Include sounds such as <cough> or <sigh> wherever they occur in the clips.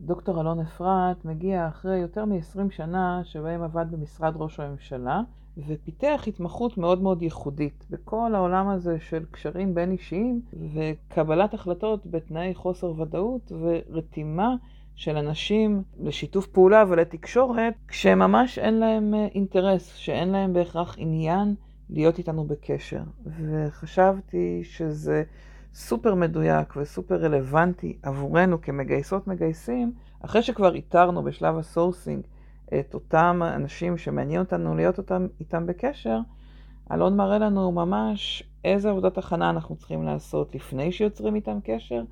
דוקטור אלון אפרת מגיע אחרי יותר מ-20 שנה שבהם עבד במשרד ראש הממשלה ופיתח התמחות מאוד מאוד ייחודית בכל העולם הזה של קשרים בין אישיים וקבלת החלטות בתנאי חוסר ודאות ורתימה של אנשים לשיתוף פעולה ולתקשורת כשממש אין להם אה, אינטרס, שאין להם בהכרח עניין להיות איתנו בקשר. וחשבתי שזה סופר מדויק וסופר רלוונטי עבורנו כמגייסות מגייסים, אחרי שכבר איתרנו בשלב ה sourcing את אותם אנשים שמעניין אותנו להיות אותם, איתם בקשר, אלון מראה לנו ממש איזה עבודת הכנה אנחנו צריכים לעשות לפני שיוצרים איתם קשר,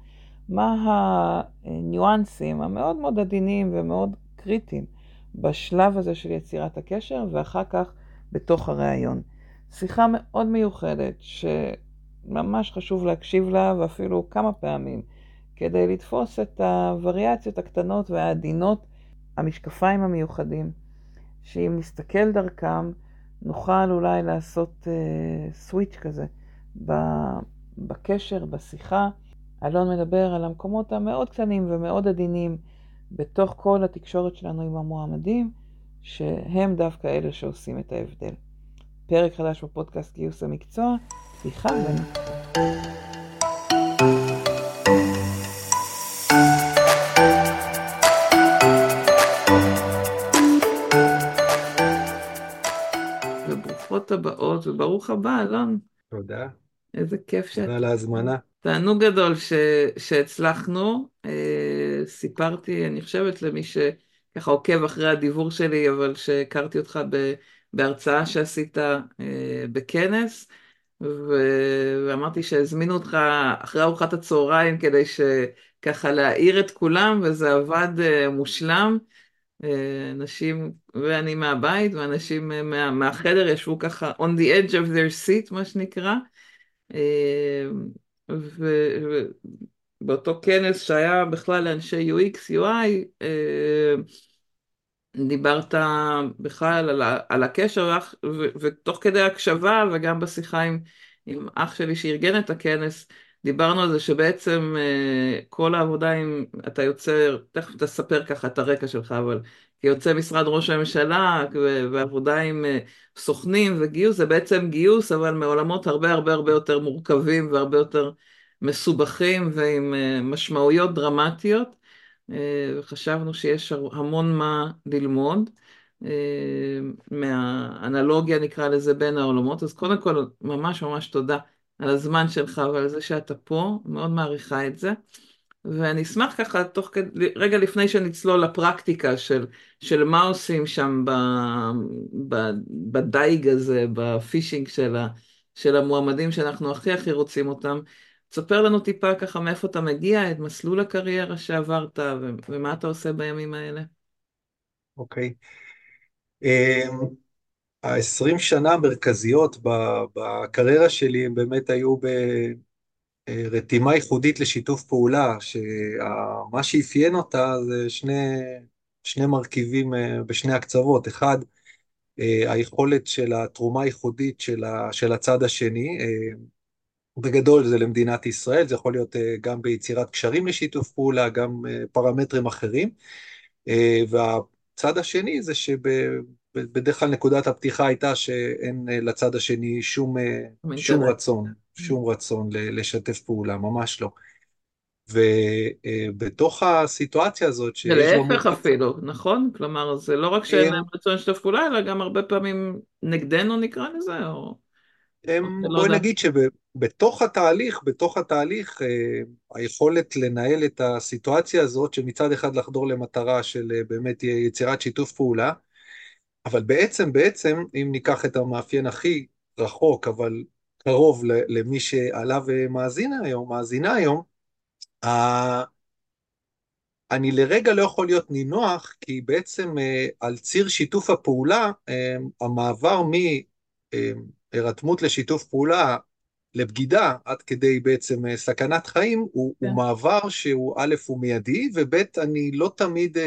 מה הניואנסים המאוד מאוד עדינים ומאוד קריטיים בשלב הזה של יצירת הקשר, ואחר כך בתוך הראיון. שיחה מאוד מיוחדת, שממש חשוב להקשיב לה, ואפילו כמה פעמים, כדי לתפוס את הווריאציות הקטנות והעדינות, המשקפיים המיוחדים, שאם נסתכל דרכם, נוכל אולי לעשות uh, סוויץ' כזה בקשר, בשיחה. אלון מדבר על המקומות המאוד קטנים ומאוד עדינים בתוך כל התקשורת שלנו עם המועמדים, שהם דווקא אלה שעושים את ההבדל. פרק חדש בפודקאסט גיוס המקצוע, סליחה בנו. וברוכות הבאות, וברוך הבא, אלון. תודה. איזה כיף שאת... תודה על ההזמנה. תענוג גדול ש... שהצלחנו. אה, סיפרתי, אני חושבת, למי שככה עוקב אחרי הדיבור שלי, אבל שהכרתי אותך ב... בהרצאה שעשית אה, בכנס. ואמרתי שהזמינו אותך אחרי ארוחת הצהריים כדי שככה להעיר את כולם, וזה עבד אה, מושלם. אה, אנשים, ואני מהבית, ואנשים אה, מה... מהחדר ישבו ככה on the edge of their seat, מה שנקרא. אה, ובאותו כנס שהיה בכלל לאנשי UX, UI, אה, דיברת בכלל על, על הקשר, ותוך כדי הקשבה וגם בשיחה עם, עם אח שלי שארגן את הכנס, דיברנו על זה שבעצם אה, כל העבודה עם, אתה יוצר, תכף תספר ככה את הרקע שלך, אבל כיוצא משרד ראש הממשלה ועבודה עם אה, סוכנים וגיוס, זה בעצם גיוס, אבל מעולמות הרבה הרבה הרבה יותר מורכבים והרבה יותר מסובכים ועם אה, משמעויות דרמטיות. וחשבנו שיש המון מה ללמוד. מהאנלוגיה נקרא לזה בין העולמות, אז קודם כל ממש ממש תודה על הזמן שלך ועל זה שאתה פה, מאוד מעריכה את זה. ואני אשמח ככה, תוך כדי, רגע לפני שנצלול לפרקטיקה של, של מה עושים שם ב, ב, בדייג הזה, בפישינג של, ה, של המועמדים שאנחנו הכי הכי רוצים אותם, תספר לנו טיפה ככה מאיפה אתה מגיע, את מסלול הקריירה שעברת ו, ומה אתה עושה בימים האלה. אוקיי. Um... ה-20 שנה המרכזיות בקריירה שלי הם באמת היו ברתימה ייחודית לשיתוף פעולה, שמה שאפיין אותה זה שני, שני מרכיבים אה, בשני הקצוות. אחד, אה, היכולת של התרומה הייחודית של, של הצד השני, אה, בגדול זה למדינת ישראל, זה יכול להיות גם ביצירת קשרים לשיתוף פעולה, גם פרמטרים אחרים. והצד השני זה שב... בדרך כלל נקודת הפתיחה הייתה שאין אה, לצד השני שום, אה, שום רצון, שום רצון לשתף פעולה, ממש לא. ובתוך אה, הסיטואציה הזאת שיש... ולהפך אפילו, נכון? כלומר, זה לא רק שאין להם רצון לשתף פעולה, אלא גם הרבה פעמים נגדנו נקרא לזה, או... הם, לא בואי נגיד שבתוך התהליך, בתוך התהליך, היכולת לנהל את הסיטואציה הזאת, שמצד אחד לחדור למטרה של באמת יצירת שיתוף פעולה, אבל בעצם, בעצם, אם ניקח את המאפיין הכי רחוק, אבל קרוב למי שעליו מאזין היום, מאזינה היום, אני לרגע לא יכול להיות נינוח, כי בעצם אה, על ציר שיתוף הפעולה, אה, המעבר מהירתמות לשיתוף פעולה לבגידה, עד כדי בעצם אה, סכנת חיים, הוא, כן. הוא מעבר שהוא א', הוא מיידי, וב', אני לא תמיד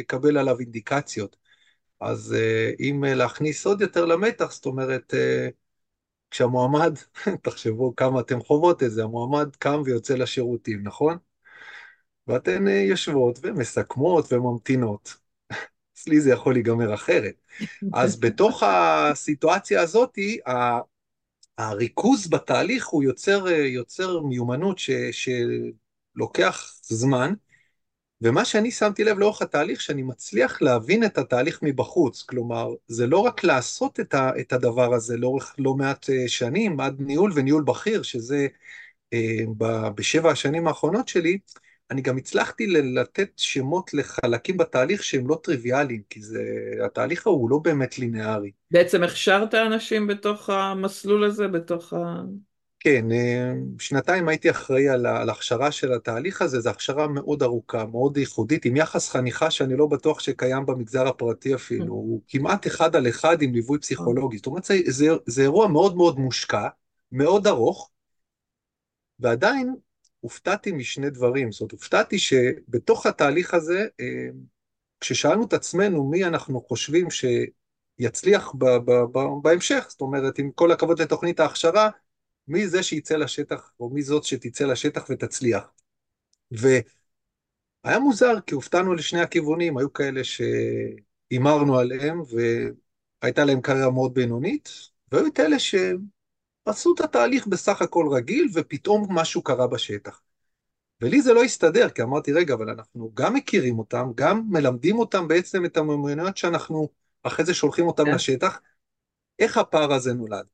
אקבל עליו אינדיקציות. אז אה, אם אה, להכניס עוד יותר למתח, זאת אומרת, אה, כשהמועמד, <laughs> תחשבו כמה אתם חוות את זה, המועמד קם ויוצא לשירותים, נכון? ואתן אה, יושבות ומסכמות וממתינות. אצלי זה יכול להיגמר אחרת. אז <laughs> בתוך הסיטואציה הזאת, הריכוז בתהליך הוא יוצר, יוצר מיומנות ש, שלוקח זמן, ומה שאני שמתי לב לאורך התהליך, שאני מצליח להבין את התהליך מבחוץ. כלומר, זה לא רק לעשות את, ה, את הדבר הזה לאורך לא מעט אה, שנים, עד ניהול וניהול בכיר, שזה אה, בשבע השנים האחרונות שלי, אני גם הצלחתי לתת שמות לחלקים בתהליך שהם לא טריוויאליים, כי זה, התהליך ההוא לא באמת לינארי. בעצם הכשרת אנשים בתוך המסלול הזה, בתוך ה... כן, אה, שנתיים הייתי אחראי על ההכשרה של התהליך הזה, זו הכשרה מאוד ארוכה, מאוד ייחודית, עם יחס חניכה שאני לא בטוח שקיים במגזר הפרטי אפילו, mm. הוא כמעט אחד על אחד עם ליווי פסיכולוגי, זאת אומרת, זה, זה, זה אירוע מאוד מאוד מושקע, מאוד ארוך, ועדיין הופתעתי משני דברים, זאת אומרת, הופתעתי שבתוך התהליך הזה, אה, כששאלנו את עצמנו מי אנחנו חושבים שיצליח ב- ב- ב- בהמשך, זאת אומרת, עם כל הכבוד לתוכנית ההכשרה, מי זה שיצא לשטח, או מי זאת שתצא לשטח ותצליח. והיה מוזר, כי הופתענו לשני הכיוונים, היו כאלה שהימרנו עליהם, והייתה להם קריירה מאוד בינונית, והיו את אלה שעשו את התהליך בסך הכל רגיל, ופתאום משהו קרה בשטח. ולי זה לא הסתדר, כי אמרתי, רגע, אבל אנחנו גם מכירים אותם, גם מלמדים אותם בעצם את המיומנויות שאנחנו אחרי זה שולחים אותם yeah. כן. לשטח. איך הפער הזה נולד?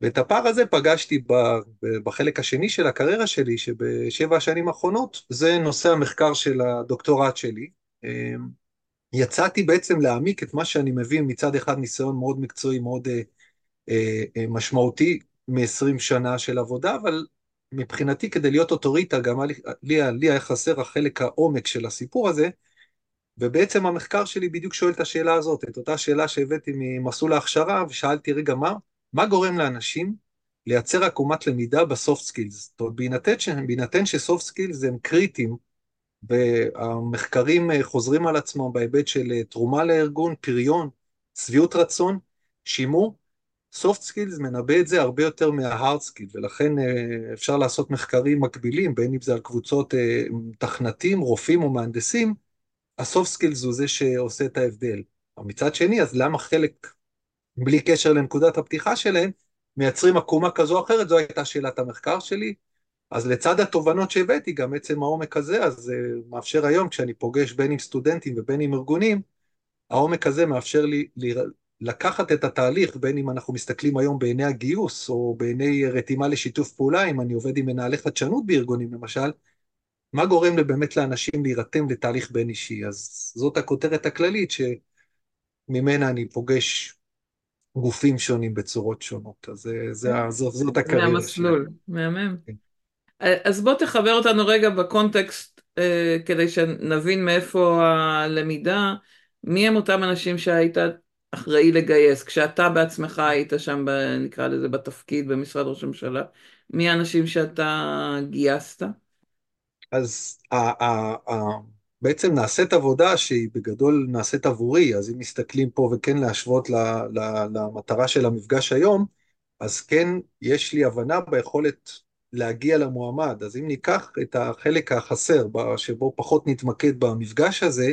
ואת הפער הזה פגשתי בחלק השני של הקריירה שלי, שבשבע השנים האחרונות, זה נושא המחקר של הדוקטורט שלי. אמ, יצאתי בעצם להעמיק את מה שאני מבין מצד אחד ניסיון מאוד מקצועי, מאוד אה, משמעותי מ-20 שנה של עבודה, אבל מבחינתי כדי להיות אוטוריטה, גם לי, לי, היה חסר החלק העומק של הסיפור הזה, ובעצם המחקר שלי בדיוק שואל את השאלה הזאת, את אותה שאלה שהבאתי ממסלול ההכשרה, ושאלתי, רגע, מה, מה גורם לאנשים לייצר עקומת למידה ב soft skills? זאת אומרת, בהינתן, בהינתן ש soft skills הם קריטיים, והמחקרים אה, חוזרים על עצמם בהיבט של אה, תרומה לארגון, פריון, שביעות רצון, שימור, soft skills מנבא את זה הרבה יותר מהה hard skill, ולכן אה, אפשר לעשות מחקרים מקבילים, בין אם זה על קבוצות תכנתים, רופאים או מהנדסים, ה soft skills הוא זה שעושה את ההבדל. מצד שני, אז למה חלק בלי קשר לנקודת הפתיחה שלהם, מייצרים עקומה כזו או אחרת, זו הייתה שאלת המחקר שלי. אז לצד התובנות שהבאתי, גם עצם העומק הזה, אז זה אה, מאפשר היום, כשאני פוגש בין עם סטודנטים ובין עם ארגונים, העומק הזה מאפשר לי לקחת את התהליך, בין אם אנחנו מסתכלים היום בעיני הגיוס, או בעיני רתימה לשיתוף פעולה, אם אני עובד עם מנהלי חדשנות בארגונים למשל, מה גורם באמת לאנשים להירתם לתהליך בין אישי? אז זאת הכותרת הכללית שממנה אני פוגש גופים שונים בצורות שונות. אז זה, זה, זאת, זאת הקריירה שלי. מהמסלול, מהמם. כן. אז בוא תחבר אותנו רגע בקונטקסט אה, כדי שנבין מאיפה הלמידה, מי הם אותם אנשים שהיית אחראי לגייס, כשאתה בעצמך היית שם, ב, נקרא לזה, בתפקיד במשרד ראש הממשלה, מי האנשים שאתה גייסת? אז בעצם נעשית עבודה שהיא בגדול נעשית עבורי, אז אם מסתכלים פה וכן להשוות למטרה של המפגש היום, אז כן יש לי הבנה ביכולת להגיע למועמד. אז אם ניקח את החלק החסר, שבו פחות נתמקד במפגש הזה,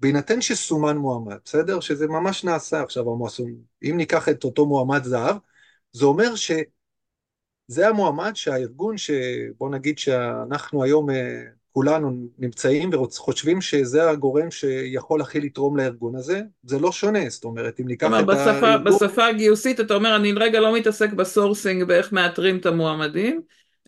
בהינתן שסומן מועמד, בסדר? שזה ממש נעשה עכשיו, אם ניקח את אותו מועמד זהב, זה אומר שזה המועמד שהארגון, שבוא נגיד שאנחנו היום אה, כולנו נמצאים וחושבים שזה הגורם שיכול הכי לתרום לארגון הזה, זה לא שונה, זאת אומרת, אם ניקח את בשפה, הארגון... בשפה הגיוסית אתה אומר, אני רגע לא מתעסק ב sourcing באיך מאתרים את המועמדים,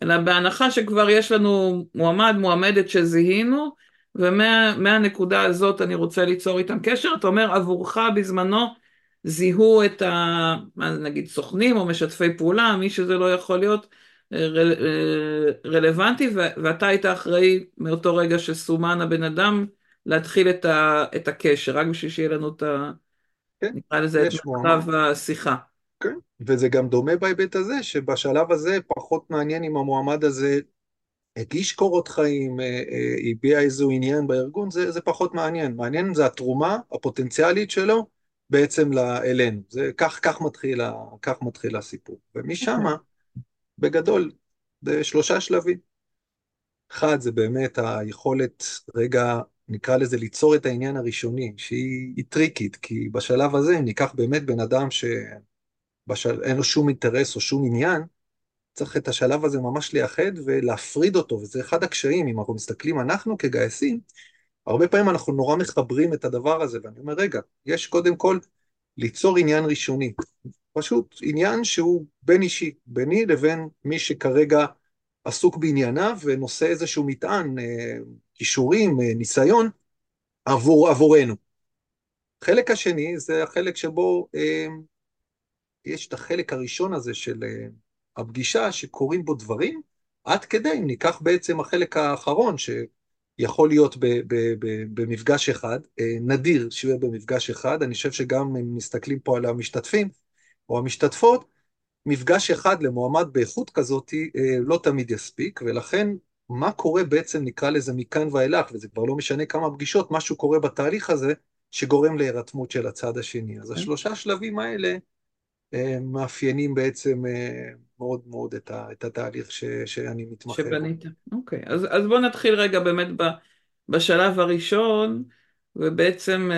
אלא בהנחה שכבר יש לנו מועמד, מועמדת שזיהינו, ומהנקודה הזאת אני רוצה ליצור איתם קשר, אתה אומר, עבורך בזמנו זיהו את ה... נגיד סוכנים או משתפי פעולה, מי שזה לא יכול להיות, רל, רלוונטי ואתה היית אחראי מאותו רגע שסומן הבן אדם להתחיל את, ה, את הקשר, רק בשביל שיהיה לנו את ה... כן, נקרא לזה את מצב השיחה. כן, וזה גם דומה בהיבט הזה, שבשלב הזה פחות מעניין אם המועמד הזה הגיש קורות חיים, אה, אה, הביע איזו עניין בארגון, זה, זה פחות מעניין. מעניין זה התרומה הפוטנציאלית שלו בעצם אלינו. זה, כך, כך, מתחיל, כך מתחיל הסיפור. ומשם, בגדול, זה שלושה שלבים. אחד, זה באמת היכולת, רגע, נקרא לזה, ליצור את העניין הראשוני, שהיא טריקית, כי בשלב הזה, אם ניקח באמת בן אדם שאין לו שום אינטרס או שום עניין, צריך את השלב הזה ממש לייחד ולהפריד אותו, וזה אחד הקשיים, אם אנחנו מסתכלים, אנחנו כגייסים, הרבה פעמים אנחנו נורא מחברים את הדבר הזה, ואני אומר, רגע, יש קודם כל ליצור עניין ראשוני. פשוט עניין שהוא בין אישי, ביני לבין מי שכרגע עסוק בענייניו ונושא איזשהו מטען, אה, כישורים, אה, ניסיון, עבור, עבורנו. החלק השני זה החלק שבו אה, יש את החלק הראשון הזה של אה, הפגישה שקורים בו דברים, עד כדי, אם ניקח בעצם החלק האחרון, שיכול להיות ב, ב, ב, במפגש אחד, אה, נדיר שיהיה במפגש אחד, אני חושב שגם אם מסתכלים פה על המשתתפים או המשתתפות, מפגש אחד למועמד באיכות כזאת אה, לא תמיד יספיק, ולכן מה קורה בעצם, נקרא לזה מכאן ואילך, וזה כבר לא משנה כמה פגישות, משהו קורה בתהליך הזה שגורם להירתמות של הצד השני. אז כן. השלושה שלבים האלה מאפיינים בעצם אה, מאוד מאוד את, התהליך ש, שאני מתמחה. שבנית, אוקיי. אז, אז בוא נתחיל רגע באמת בשלב הראשון. ובעצם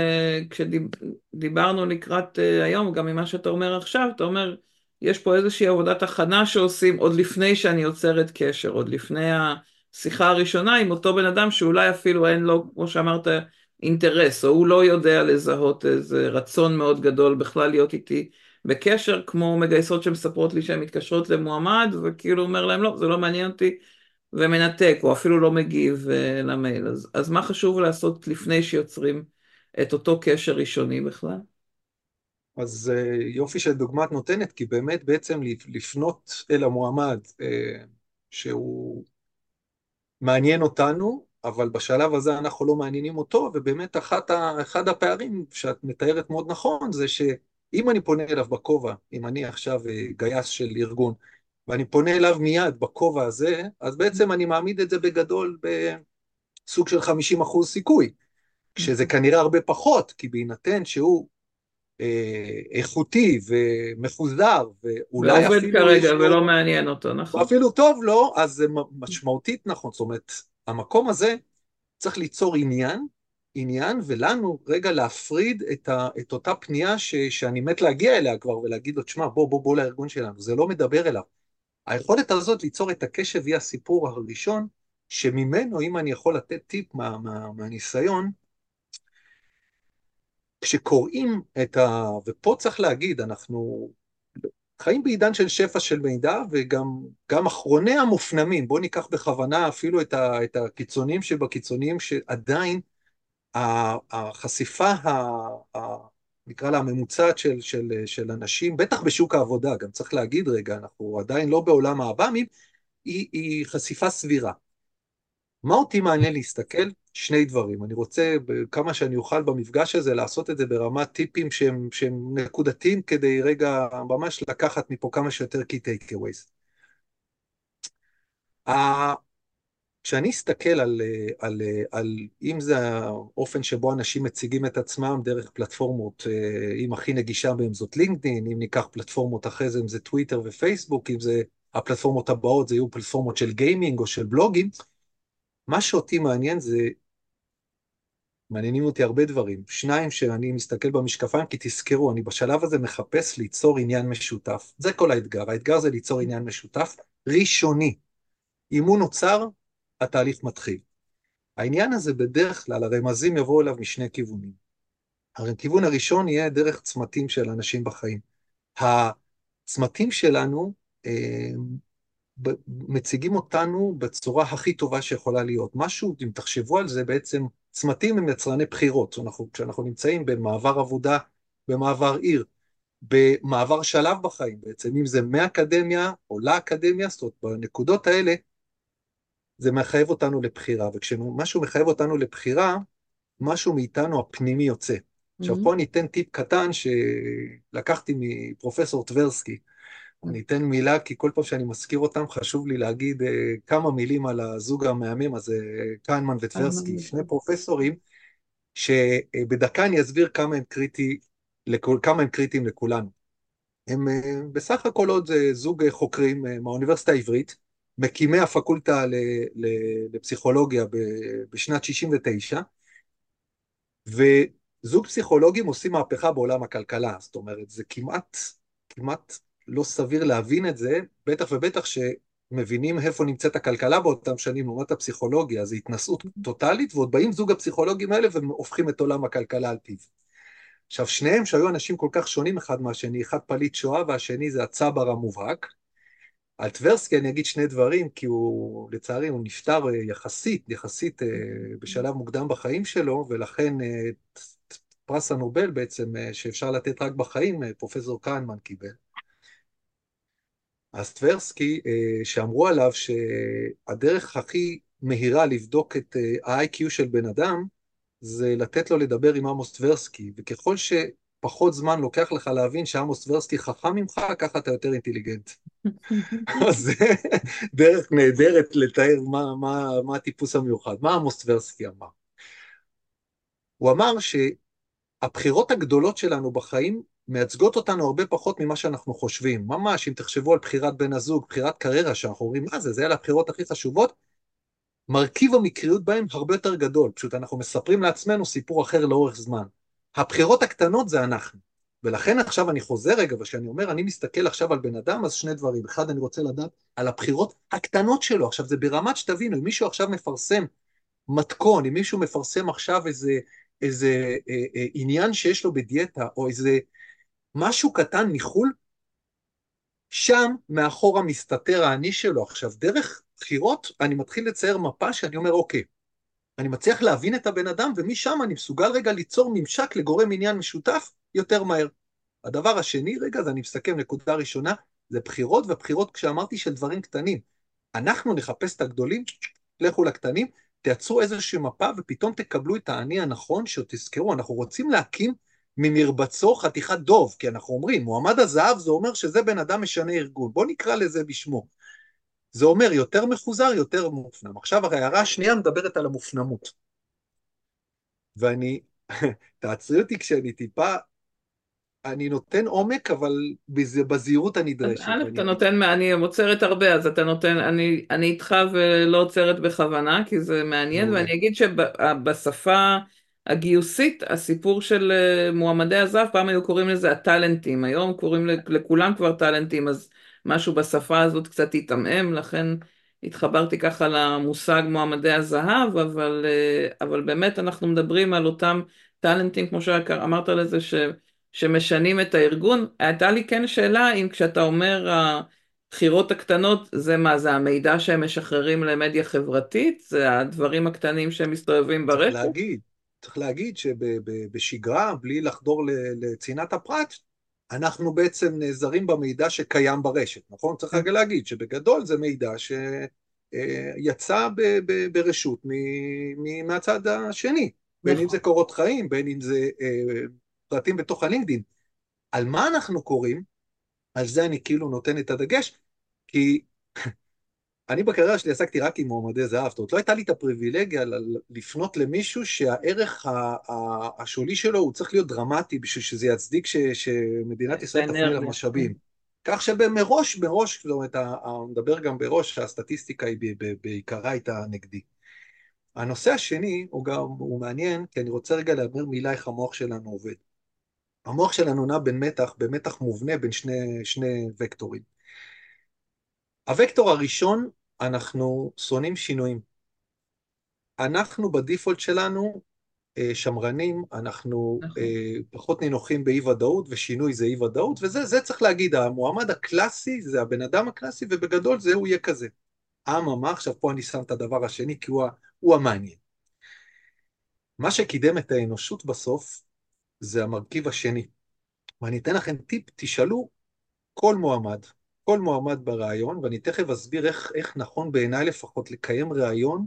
כשדיברנו לקראת היום, גם ממה שאתה אומר עכשיו, אתה אומר, יש פה איזושהי עבודת הכנה שעושים עוד לפני שאני יוצרת קשר, עוד לפני השיחה הראשונה עם אותו בן אדם שאולי אפילו אין לו, כמו שאמרת, אינטרס, או הוא לא יודע לזהות איזה רצון מאוד גדול בכלל להיות איתי בקשר, כמו מגייסות שמספרות לי שהן מתקשרות למועמד, וכאילו אומר להם לא, זה לא מעניין אותי, ומנתק, או אפילו לא מגיב uh, למייל. אז, אז מה חשוב לעשות לפני שיוצרים את אותו קשר ראשוני בכלל? אז uh, יופי את נותנת, כי באמת בעצם לפנות אל המועמד uh, שהוא מעניין אותנו, אבל בשלב הזה אנחנו לא מעניינים אותו, ובאמת אחת ה, אחד הפערים שאת מתארת מאוד נכון, זה שאם אני פונה אליו בכובע, אם אני עכשיו גייס של ארגון, ואני פונה אליו מיד בכובע הזה, אז בעצם אני מעמיד את זה בגדול בסוג של 50 אחוז סיכוי, כשזה כנראה הרבה פחות, כי בהינתן שהוא אה, איכותי ומפוזר, ואולי אפילו... ועובד כרגע ולא לו, מעניין אותו, נכון. אפילו טוב לו, אז זה משמעותית נכון, זאת אומרת, המקום הזה צריך ליצור עניין, עניין, ולנו רגע להפריד את, ה, את אותה פנייה ש, שאני מת להגיע אליה כבר ולהגיד לו, תשמע, בוא, בוא, בוא לארגון שלנו, זה לא מדבר אליו. היכולת הזאת ליצור את הקשב היא הסיפור הראשון, שממנו, אם אני יכול לתת טיפ מה, מה, מהניסיון, כשקוראים את ה... ופה צריך להגיד, אנחנו חיים בעידן של שפע של מידע, וגם אחרוני המופנמים, בואו ניקח בכוונה אפילו את, ה, את הקיצונים שבקיצונים, שעדיין החשיפה ה, ה, נקרא לה הממוצעת של, של, של אנשים, בטח בשוק העבודה, גם צריך להגיד רגע, אנחנו עדיין לא בעולם האב"מים, היא, היא חשיפה סבירה. מה אותי מעניין להסתכל? שני דברים. אני רוצה, כמה שאני אוכל במפגש הזה, לעשות את זה ברמת טיפים שהם, שהם נקודתיים, כדי רגע ממש לקחת מפה כמה שיותר key takeaways. כשאני אסתכל על, על, על אם זה האופן שבו אנשים מציגים את עצמם דרך פלטפורמות, אם הכי נגישה בהם זאת לינקדאין, אם ניקח פלטפורמות אחרי זה, אם זה טוויטר ופייסבוק, אם זה הפלטפורמות הבאות, זה יהיו פלטפורמות של גיימינג או של בלוגים, מה שאותי מעניין זה, מעניינים אותי הרבה דברים. שניים שאני מסתכל במשקפיים, כי תזכרו, אני בשלב הזה מחפש ליצור עניין משותף. זה כל האתגר, האתגר זה ליצור עניין משותף ראשוני. אם הוא נוצר, התהליך מתחיל. העניין הזה בדרך כלל, הרמזים יבואו אליו משני כיוונים. הכיוון הראשון יהיה דרך צמתים של אנשים בחיים. הצמתים שלנו אה, מציגים אותנו בצורה הכי טובה שיכולה להיות. משהו, אם תחשבו על זה, בעצם צמתים הם יצרני בחירות. אנחנו, כשאנחנו נמצאים במעבר עבודה, במעבר עיר, במעבר שלב בחיים בעצם, אם זה מאקדמיה או לאקדמיה, זאת אומרת, בנקודות האלה זה מחייב אותנו לבחירה, וכשמשהו מחייב אותנו לבחירה, משהו מאיתנו הפנימי יוצא. Mm-hmm. עכשיו פה אני אתן טיפ קטן שלקחתי מפרופסור טברסקי. אני אתן מילה, כי כל פעם שאני מזכיר אותם, חשוב לי להגיד uh, כמה מילים על הזוג המהמם הזה, קיינמן וטברסקי, שני פרופסורים, שבדקה אני אסביר כמה הם, קריטי, לכול, כמה הם קריטיים לכולנו. הם uh, בסך הכל עוד זוג חוקרים מהאוניברסיטה העברית, מקימי הפקולטה לפסיכולוגיה בשנת 69, וזוג פסיכולוגים עושים מהפכה בעולם הכלכלה, זאת אומרת, זה כמעט, כמעט לא סביר להבין את זה, בטח ובטח שמבינים איפה נמצאת הכלכלה באותם שנים לעומת הפסיכולוגיה, זו התנשאות טוטאלית, ועוד באים זוג הפסיכולוגים האלה והופכים את עולם הכלכלה על פיו. עכשיו, שניהם שהיו אנשים כל כך שונים אחד מהשני, אחד פליט שואה והשני זה הצבר המובהק. על טברסקי אני אגיד שני דברים, כי הוא, לצערי, הוא נפטר אה, יחסית, יחסית אה, בשלב מוקדם בחיים שלו, ולכן אה, פרס הנובל בעצם, שאפשר לתת רק בחיים, פרופסור קהנמן קיבל. אז טברסקי, שאמרו עליו שהדרך הכי מהירה לבדוק את ה-IQ של בן אדם, זה לתת לו לדבר עם עמוס טברסקי, וככל שפחות זמן לוקח לך להבין שעמוס טברסקי חכם ממך, ככה אתה יותר אינטליגנט. <laughs> אז זה דרך נהדרת לתאר מה, מה, מה הטיפוס המיוחד. מה עמוס טברסקי אמר? הוא אמר שהבחירות הגדולות שלנו בחיים מייצגות אותנו הרבה פחות ממה שאנחנו חושבים. ממש, אם תחשבו על בחירת בן הזוג, בחירת קריירה, שאנחנו אומרים, מה זה, זה אלה הבחירות הכי חשובות, מרכיב המקריות בהם הרבה יותר גדול, פשוט אנחנו מספרים לעצמנו סיפור אחר לאורך זמן. הבחירות הקטנות זה אנחנו. ולכן עכשיו אני חוזר רגע, וכשאני אומר, אני מסתכל עכשיו על בן אדם, אז שני דברים. אחד, אני רוצה לדעת על הבחירות הקטנות שלו. עכשיו, זה ברמת שתבינו, אם מישהו עכשיו מפרסם מתכון, אם מישהו מפרסם עכשיו איזה, איזה אה, אה, עניין שיש לו בדיאטה, או איזה משהו קטן מחו"ל, שם מאחורה מסתתר האני שלו. עכשיו, דרך בחירות, אני מתחיל לצייר מפה שאני אומר, אוקיי, אני מצליח להבין את הבן אדם, ומשם אני מסוגל רגע ליצור ממשק לגורם עניין משותף יותר מהר. הדבר השני, רגע, אז אני מסכם, נקודה ראשונה, זה בחירות, ובחירות, כשאמרתי של דברים קטנים. אנחנו נחפש את הגדולים, לכו לקטנים, תייצרו איזושהי מפה, ופתאום תקבלו את האני הנכון, שתזכרו, אנחנו רוצים להקים ממרבצו חתיכת דוב, כי אנחנו אומרים, מועמד הזהב זה אומר שזה בן אדם משנה ארגון. בואו נקרא לזה בשמו. זה אומר יותר מחוזר, יותר מופנם. עכשיו ההערה השנייה מדברת על המופנמות. ואני, <laughs> תעצרי אותי כשאני טיפה, אני נותן עומק, אבל בזהירות הנדרשת. א', אתה נותן, אני עוצרת הרבה, אז אתה נותן, אני, אני איתך ולא עוצרת בכוונה, כי זה מעניין, ואני אגיד שבשפה הגיוסית, הסיפור של אה, מועמדי הזהב, פעם היו קוראים לזה הטאלנטים, היום קוראים לכולם כבר טאלנטים, אז משהו בשפה הזאת קצת התעמם, לכן התחברתי ככה למושג מועמדי הזהב, אבל, אה, אבל באמת אנחנו מדברים על אותם טאלנטים, כמו שאמרת לזה, ש, שמשנים את הארגון. הייתה לי כן שאלה אם כשאתה אומר הבחירות הקטנות, זה מה, זה המידע שהם משחררים למדיה חברתית? זה הדברים הקטנים שהם מסתובבים ברקע? צריך להגיד, צריך להגיד שבשגרה, בלי לחדור לצנעת הפרט, אנחנו בעצם נעזרים במידע שקיים ברשת, נכון? צריך רגע להגיד שבגדול זה מידע שיצא ברשות מהצד השני, בין אם זה קורות חיים, בין אם זה אה, פרטים בתוך הלינקדין. על מה אנחנו קוראים? על זה אני כאילו נותן את הדגש, כי <laughs> אני בקריירה שלי עסקתי רק עם מועמדי זהב, זאת אומרת, לא הייתה לי את הפריבילגיה לפנות למישהו שהערך השולי שלו הוא צריך להיות דרמטי בשביל שזה יצדיק שמדינת ישראל תפנה למשאבים. כך שמראש, מראש, זאת אומרת, מדבר גם בראש, שהסטטיסטיקה היא בעיקרה הייתה נגדי. הנושא השני הוא גם, הוא מעניין, כי אני רוצה רגע להעביר מילה איך המוח שלנו עובד. המוח שלנו נע בין מתח, במתח מובנה בין שני, שני וקטורים. הוקטור הראשון, אנחנו שונאים שינויים. אנחנו בדיפולט שלנו אה, שמרנים, אנחנו נכון. אה, פחות נינוחים באי ודאות, ושינוי זה אי ודאות, וזה צריך להגיד, המועמד הקלאסי זה הבן אדם הקלאסי, ובגדול זה הוא יהיה כזה. אממה, עכשיו פה אני שם את הדבר השני, כי הוא, הוא המעניין. מה שקידם את האנושות בסוף, זה המרכיב השני. ואני אתן לכם טיפ, תשאלו כל מועמד, כל מועמד בריאיון, ואני תכף אסביר איך, איך נכון בעיניי לפחות לקיים ראיון,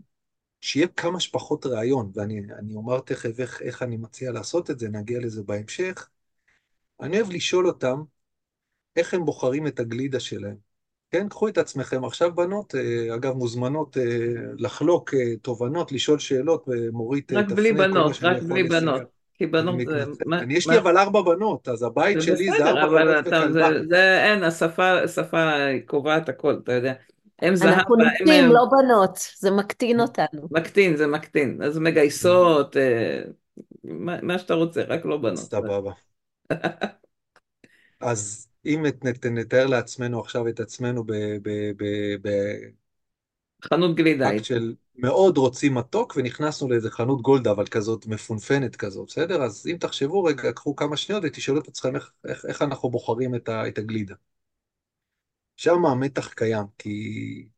שיהיה כמה שפחות ראיון, ואני אומר תכף איך, איך אני מציע לעשות את זה, נגיע לזה בהמשך. אני אוהב לשאול אותם איך הם בוחרים את הגלידה שלהם. כן, קחו את עצמכם עכשיו, בנות, אה, אגב, מוזמנות אה, לחלוק אה, תובנות, לשאול שאלות, ומורית תפנה. רק בלי בנות, רק בלי בנות. כי בנות זה... אני, יש לי אבל ארבע בנות, אז הבית שלי זה ארבע בנות וכלבה. זה אין, השפה קובעת הכל, אתה יודע. הם זהב, אנחנו נשים, לא בנות, זה מקטין אותנו. מקטין, זה מקטין. אז מגייסות, אה, מה, מה שאתה רוצה, רק לא בנות. סבבה. <laughs> אז אם נתאר לעצמנו עכשיו את עצמנו חנות גלידה. באקט של מאוד רוצים מתוק, ונכנסנו לאיזה חנות גולדה, אבל כזאת מפונפנת כזאת, בסדר? אז אם תחשבו רגע, קחו כמה שניות ותשאלו את עצמכם איך, איך, איך אנחנו בוחרים את, ה, את הגלידה. שם המתח קיים, כי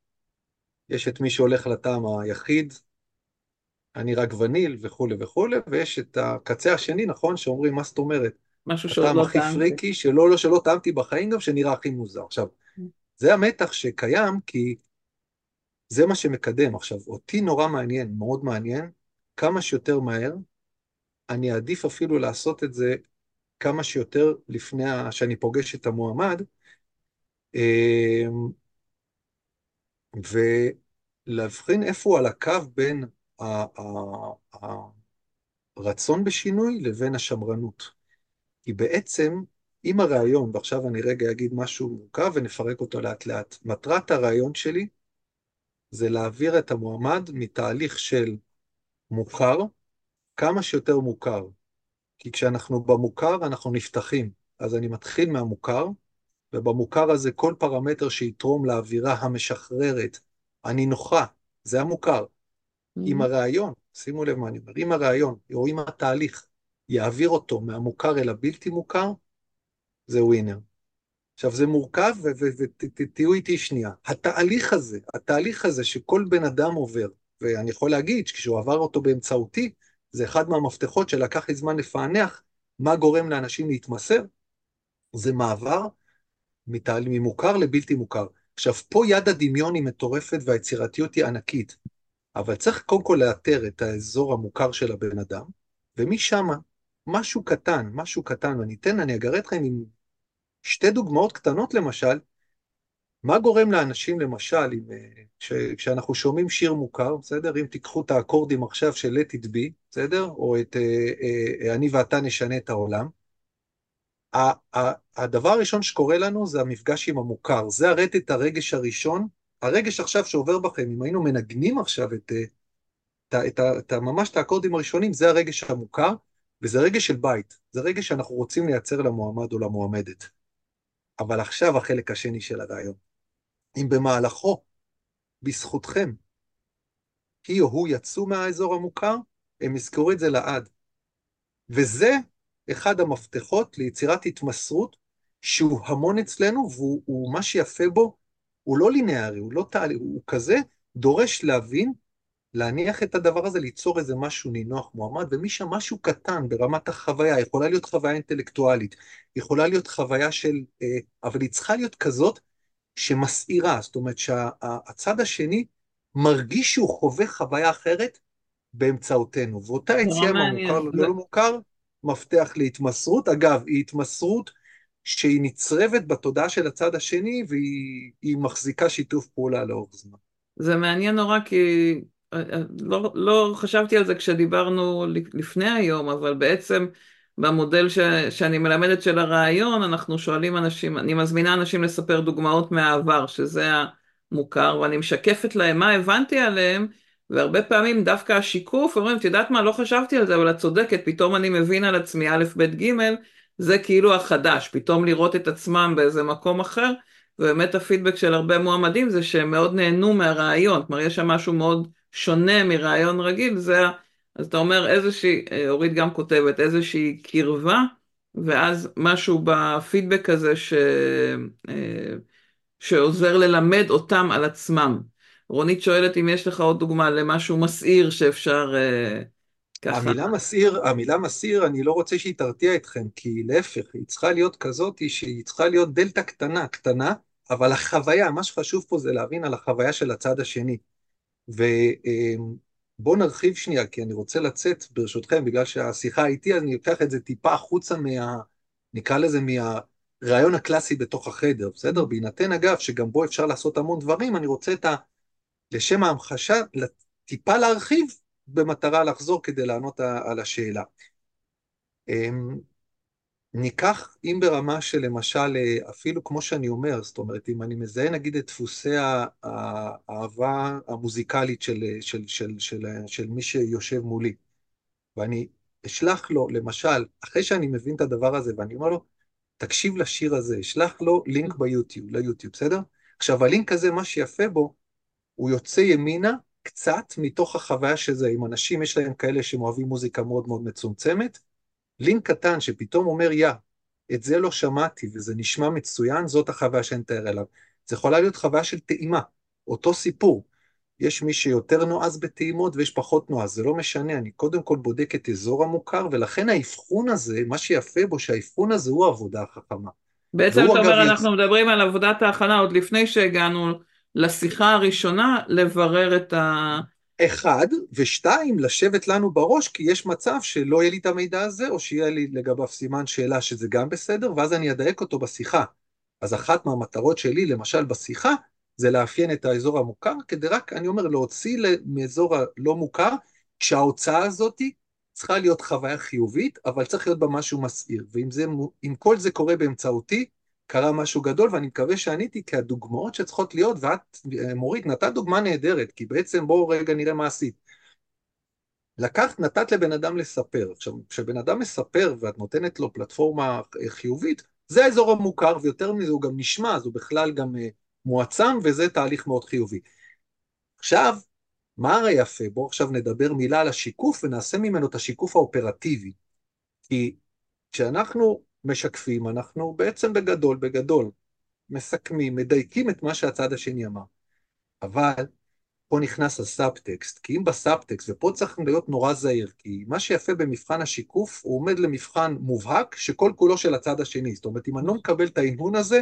יש את מי שהולך לטעם היחיד, אני רק וניל וכולי וכולי, ויש את הקצה השני, נכון, שאומרים, מה זאת אומרת? משהו שעוד לא טעמתי. הטעם הכי פריקי, שלא, לא, שלא טעמתי בחיים גם, שנראה הכי מוזר. עכשיו, זה המתח שקיים, כי זה מה שמקדם. עכשיו, אותי נורא מעניין, מאוד מעניין, כמה שיותר מהר, אני אעדיף אפילו לעשות את זה כמה שיותר לפני שאני פוגש את המועמד, אמ, ולהבחין איפה הוא על הקו בין הרצון בשינוי לבין השמרנות. כי בעצם, אם הרעיון, ועכשיו אני רגע אגיד משהו מורכב ונפרק אותו לאט לאט, מטרת הרעיון שלי זה להעביר את המועמד מתהליך של מוכר, כמה שיותר מוכר. כי כשאנחנו במוכר אנחנו נפתחים. אז אני מתחיל מהמוכר, ובמוכר הזה כל פרמטר שיתרום לאווירה המשחררת, הנינוחה, זה המוכר. Mm-hmm. אם הרעיון, שימו לב מה אני אומר, אם הרעיון, או אם התהליך יעביר אותו מהמוכר אל הבלתי מוכר, זה ווינר. עכשיו זה מורכב, ותהיו איתי שנייה. התהליך הזה, התהליך הזה שכל בן אדם עובר, ואני יכול להגיד שכשהוא עבר אותו באמצעותי, זה אחד מהמפתחות שלקח לי זמן לפענח מה גורם לאנשים להתמסר, זה מעבר. ממוכר לבלתי מוכר. עכשיו, פה יד הדמיון היא מטורפת והיצירתיות היא ענקית, אבל צריך קודם כל לאתר את האזור המוכר של הבן אדם, ומשם משהו קטן, משהו קטן, ואני אתן, אני אגרה אתכם עם שתי דוגמאות קטנות למשל, מה גורם לאנשים למשל, אם, ש, כשאנחנו שומעים שיר מוכר, בסדר? אם תיקחו את האקורדים עכשיו של Let It Be, בסדר? או את אה, אה, אני ואתה נשנה את העולם, הדבר הראשון שקורה לנו זה המפגש עם המוכר, זה הרטט הרגש הראשון, הרגש עכשיו שעובר בכם, אם היינו מנגנים עכשיו את, אה, את, את, את, את ממש את האקורדים הראשונים, זה הרגש המוכר, וזה רגש של בית, זה רגש שאנחנו רוצים לייצר למועמד או למועמדת. אבל עכשיו החלק השני של הרעיון. אם במהלכו, בזכותכם, היא או הוא יצאו מהאזור המוכר, הם יזכרו את זה לעד. וזה אחד המפתחות ליצירת התמסרות שהוא המון אצלנו, והוא מה שיפה בו, הוא לא לינארי, הוא לא תהליך, הוא כזה דורש להבין, להניח את הדבר הזה, ליצור איזה משהו נינוח מועמד, ומשם משהו קטן ברמת החוויה, יכולה להיות חוויה אינטלקטואלית, יכולה להיות חוויה של, אה, אבל היא צריכה להיות כזאת שמסעירה, זאת אומרת שהצד השני מרגיש שהוא חווה חוויה אחרת באמצעותנו, ואותה יציאה מהמוכר ללא מוכר, מפתח להתמסרות. אגב, היא התמסרות שהיא נצרבת בתודעה של הצד השני, והיא מחזיקה שיתוף פעולה לאורך זמן. זה מעניין נורא, כי לא, לא חשבתי על זה כשדיברנו לפני היום, אבל בעצם במודל ש, שאני מלמדת של הרעיון, אנחנו שואלים אנשים, אני מזמינה אנשים לספר דוגמאות מהעבר, שזה המוכר, ואני משקפת להם מה הבנתי עליהם, והרבה פעמים דווקא השיקוף, אומרים, את יודעת מה, לא חשבתי על זה, אבל את צודקת, פתאום אני מבין על עצמי א', ב', ג', זה כאילו החדש, פתאום לראות את עצמם באיזה מקום אחר, ובאמת הפידבק של הרבה מועמדים זה שהם מאוד נהנו מהרעיון, כלומר יש שם משהו מאוד שונה מרעיון רגיל, זה, אז אתה אומר איזושהי, אה, אורית גם כותבת, איזושהי קרבה, ואז משהו בפידבק הזה ש, אה, שעוזר ללמד אותם על עצמם. רונית שואלת אם יש לך עוד דוגמה למשהו מסעיר שאפשר אה, ככה. המילה מסעיר, המילה מסעיר, אני לא רוצה שהיא תרתיע אתכם, כי להפך, היא צריכה להיות כזאת, שהיא צריכה להיות דלתא קטנה, קטנה, אבל החוויה, מה שחשוב פה זה להבין על החוויה של הצד השני. ובואו נרחיב שנייה, כי אני רוצה לצאת, ברשותכם, בגלל שהשיחה איתי, אז אני אקח את זה טיפה החוצה מה... נקרא לזה מהרעיון הקלאסי בתוך החדר, בסדר? בהינתן אגב, שגם בו אפשר לעשות המון דברים, אני רוצה את ה... לשם ההמחשה, טיפה להרחיב במטרה לחזור כדי לענות על השאלה. ניקח, אם ברמה של למשל, אפילו כמו שאני אומר, זאת אומרת, אם אני מזהה נגיד את דפוסי האהבה המוזיקלית של, של, של, של, של מי שיושב מולי, ואני אשלח לו, למשל, אחרי שאני מבין את הדבר הזה, ואני אומר לו, תקשיב לשיר הזה, אשלח לו לינק ביוטיוב, ליוטיוב, בסדר? עכשיו, הלינק הזה, מה שיפה בו, הוא יוצא ימינה קצת מתוך החוויה שזה, אם אנשים יש להם כאלה שהם אוהבים מוזיקה מאוד מאוד מצומצמת, לינק קטן שפתאום אומר, יא, את זה לא שמעתי וזה נשמע מצוין, זאת החוויה שאני מתאר אליו. זה יכולה להיות חוויה של טעימה, אותו סיפור. יש מי שיותר נועז בטעימות ויש פחות נועז, זה לא משנה, אני קודם כל בודק את אזור המוכר, ולכן האבחון הזה, מה שיפה בו, שהאבחון הזה הוא העבודה החכמה. בעצם אתה אומר, אנחנו מדברים על עבודת ההכנה עוד לפני שהגענו לשיחה הראשונה, לברר את ה... אחד, ושתיים, לשבת לנו בראש, כי יש מצב שלא יהיה לי את המידע הזה, או שיהיה לי לגביו סימן שאלה שזה גם בסדר, ואז אני אדייק אותו בשיחה. אז אחת מהמטרות שלי, למשל בשיחה, זה לאפיין את האזור המוכר, כדי רק, אני אומר, להוציא מאזור הלא מוכר, כשההוצאה הזאת צריכה להיות חוויה חיובית, אבל צריך להיות בה משהו מסעיר. ואם כל זה קורה באמצעותי, קרה משהו גדול, ואני מקווה שעניתי, כי הדוגמאות שצריכות להיות, ואת, מורית, נתת דוגמה נהדרת, כי בעצם בואו רגע נראה מה עשית. לקחת, נתת לבן אדם לספר. עכשיו, כשבן אדם מספר ואת נותנת לו פלטפורמה חיובית, זה האזור המוכר, ויותר מזה הוא גם נשמע, אז הוא בכלל גם uh, מועצם, וזה תהליך מאוד חיובי. עכשיו, מה הרי יפה? בואו עכשיו נדבר מילה על השיקוף, ונעשה ממנו את השיקוף האופרטיבי. כי כשאנחנו משקפים, אנחנו בעצם בגדול, בגדול, מסכמים, מדייקים את מה שהצד השני אמר. אבל פה נכנס הסאבטקסט, כי אם בסאבטקסט, ופה צריך להיות נורא זהיר, כי מה שיפה במבחן השיקוף, הוא עומד למבחן מובהק שכל כולו של הצד השני. זאת אומרת, אם אני לא מקבל את האימון הזה,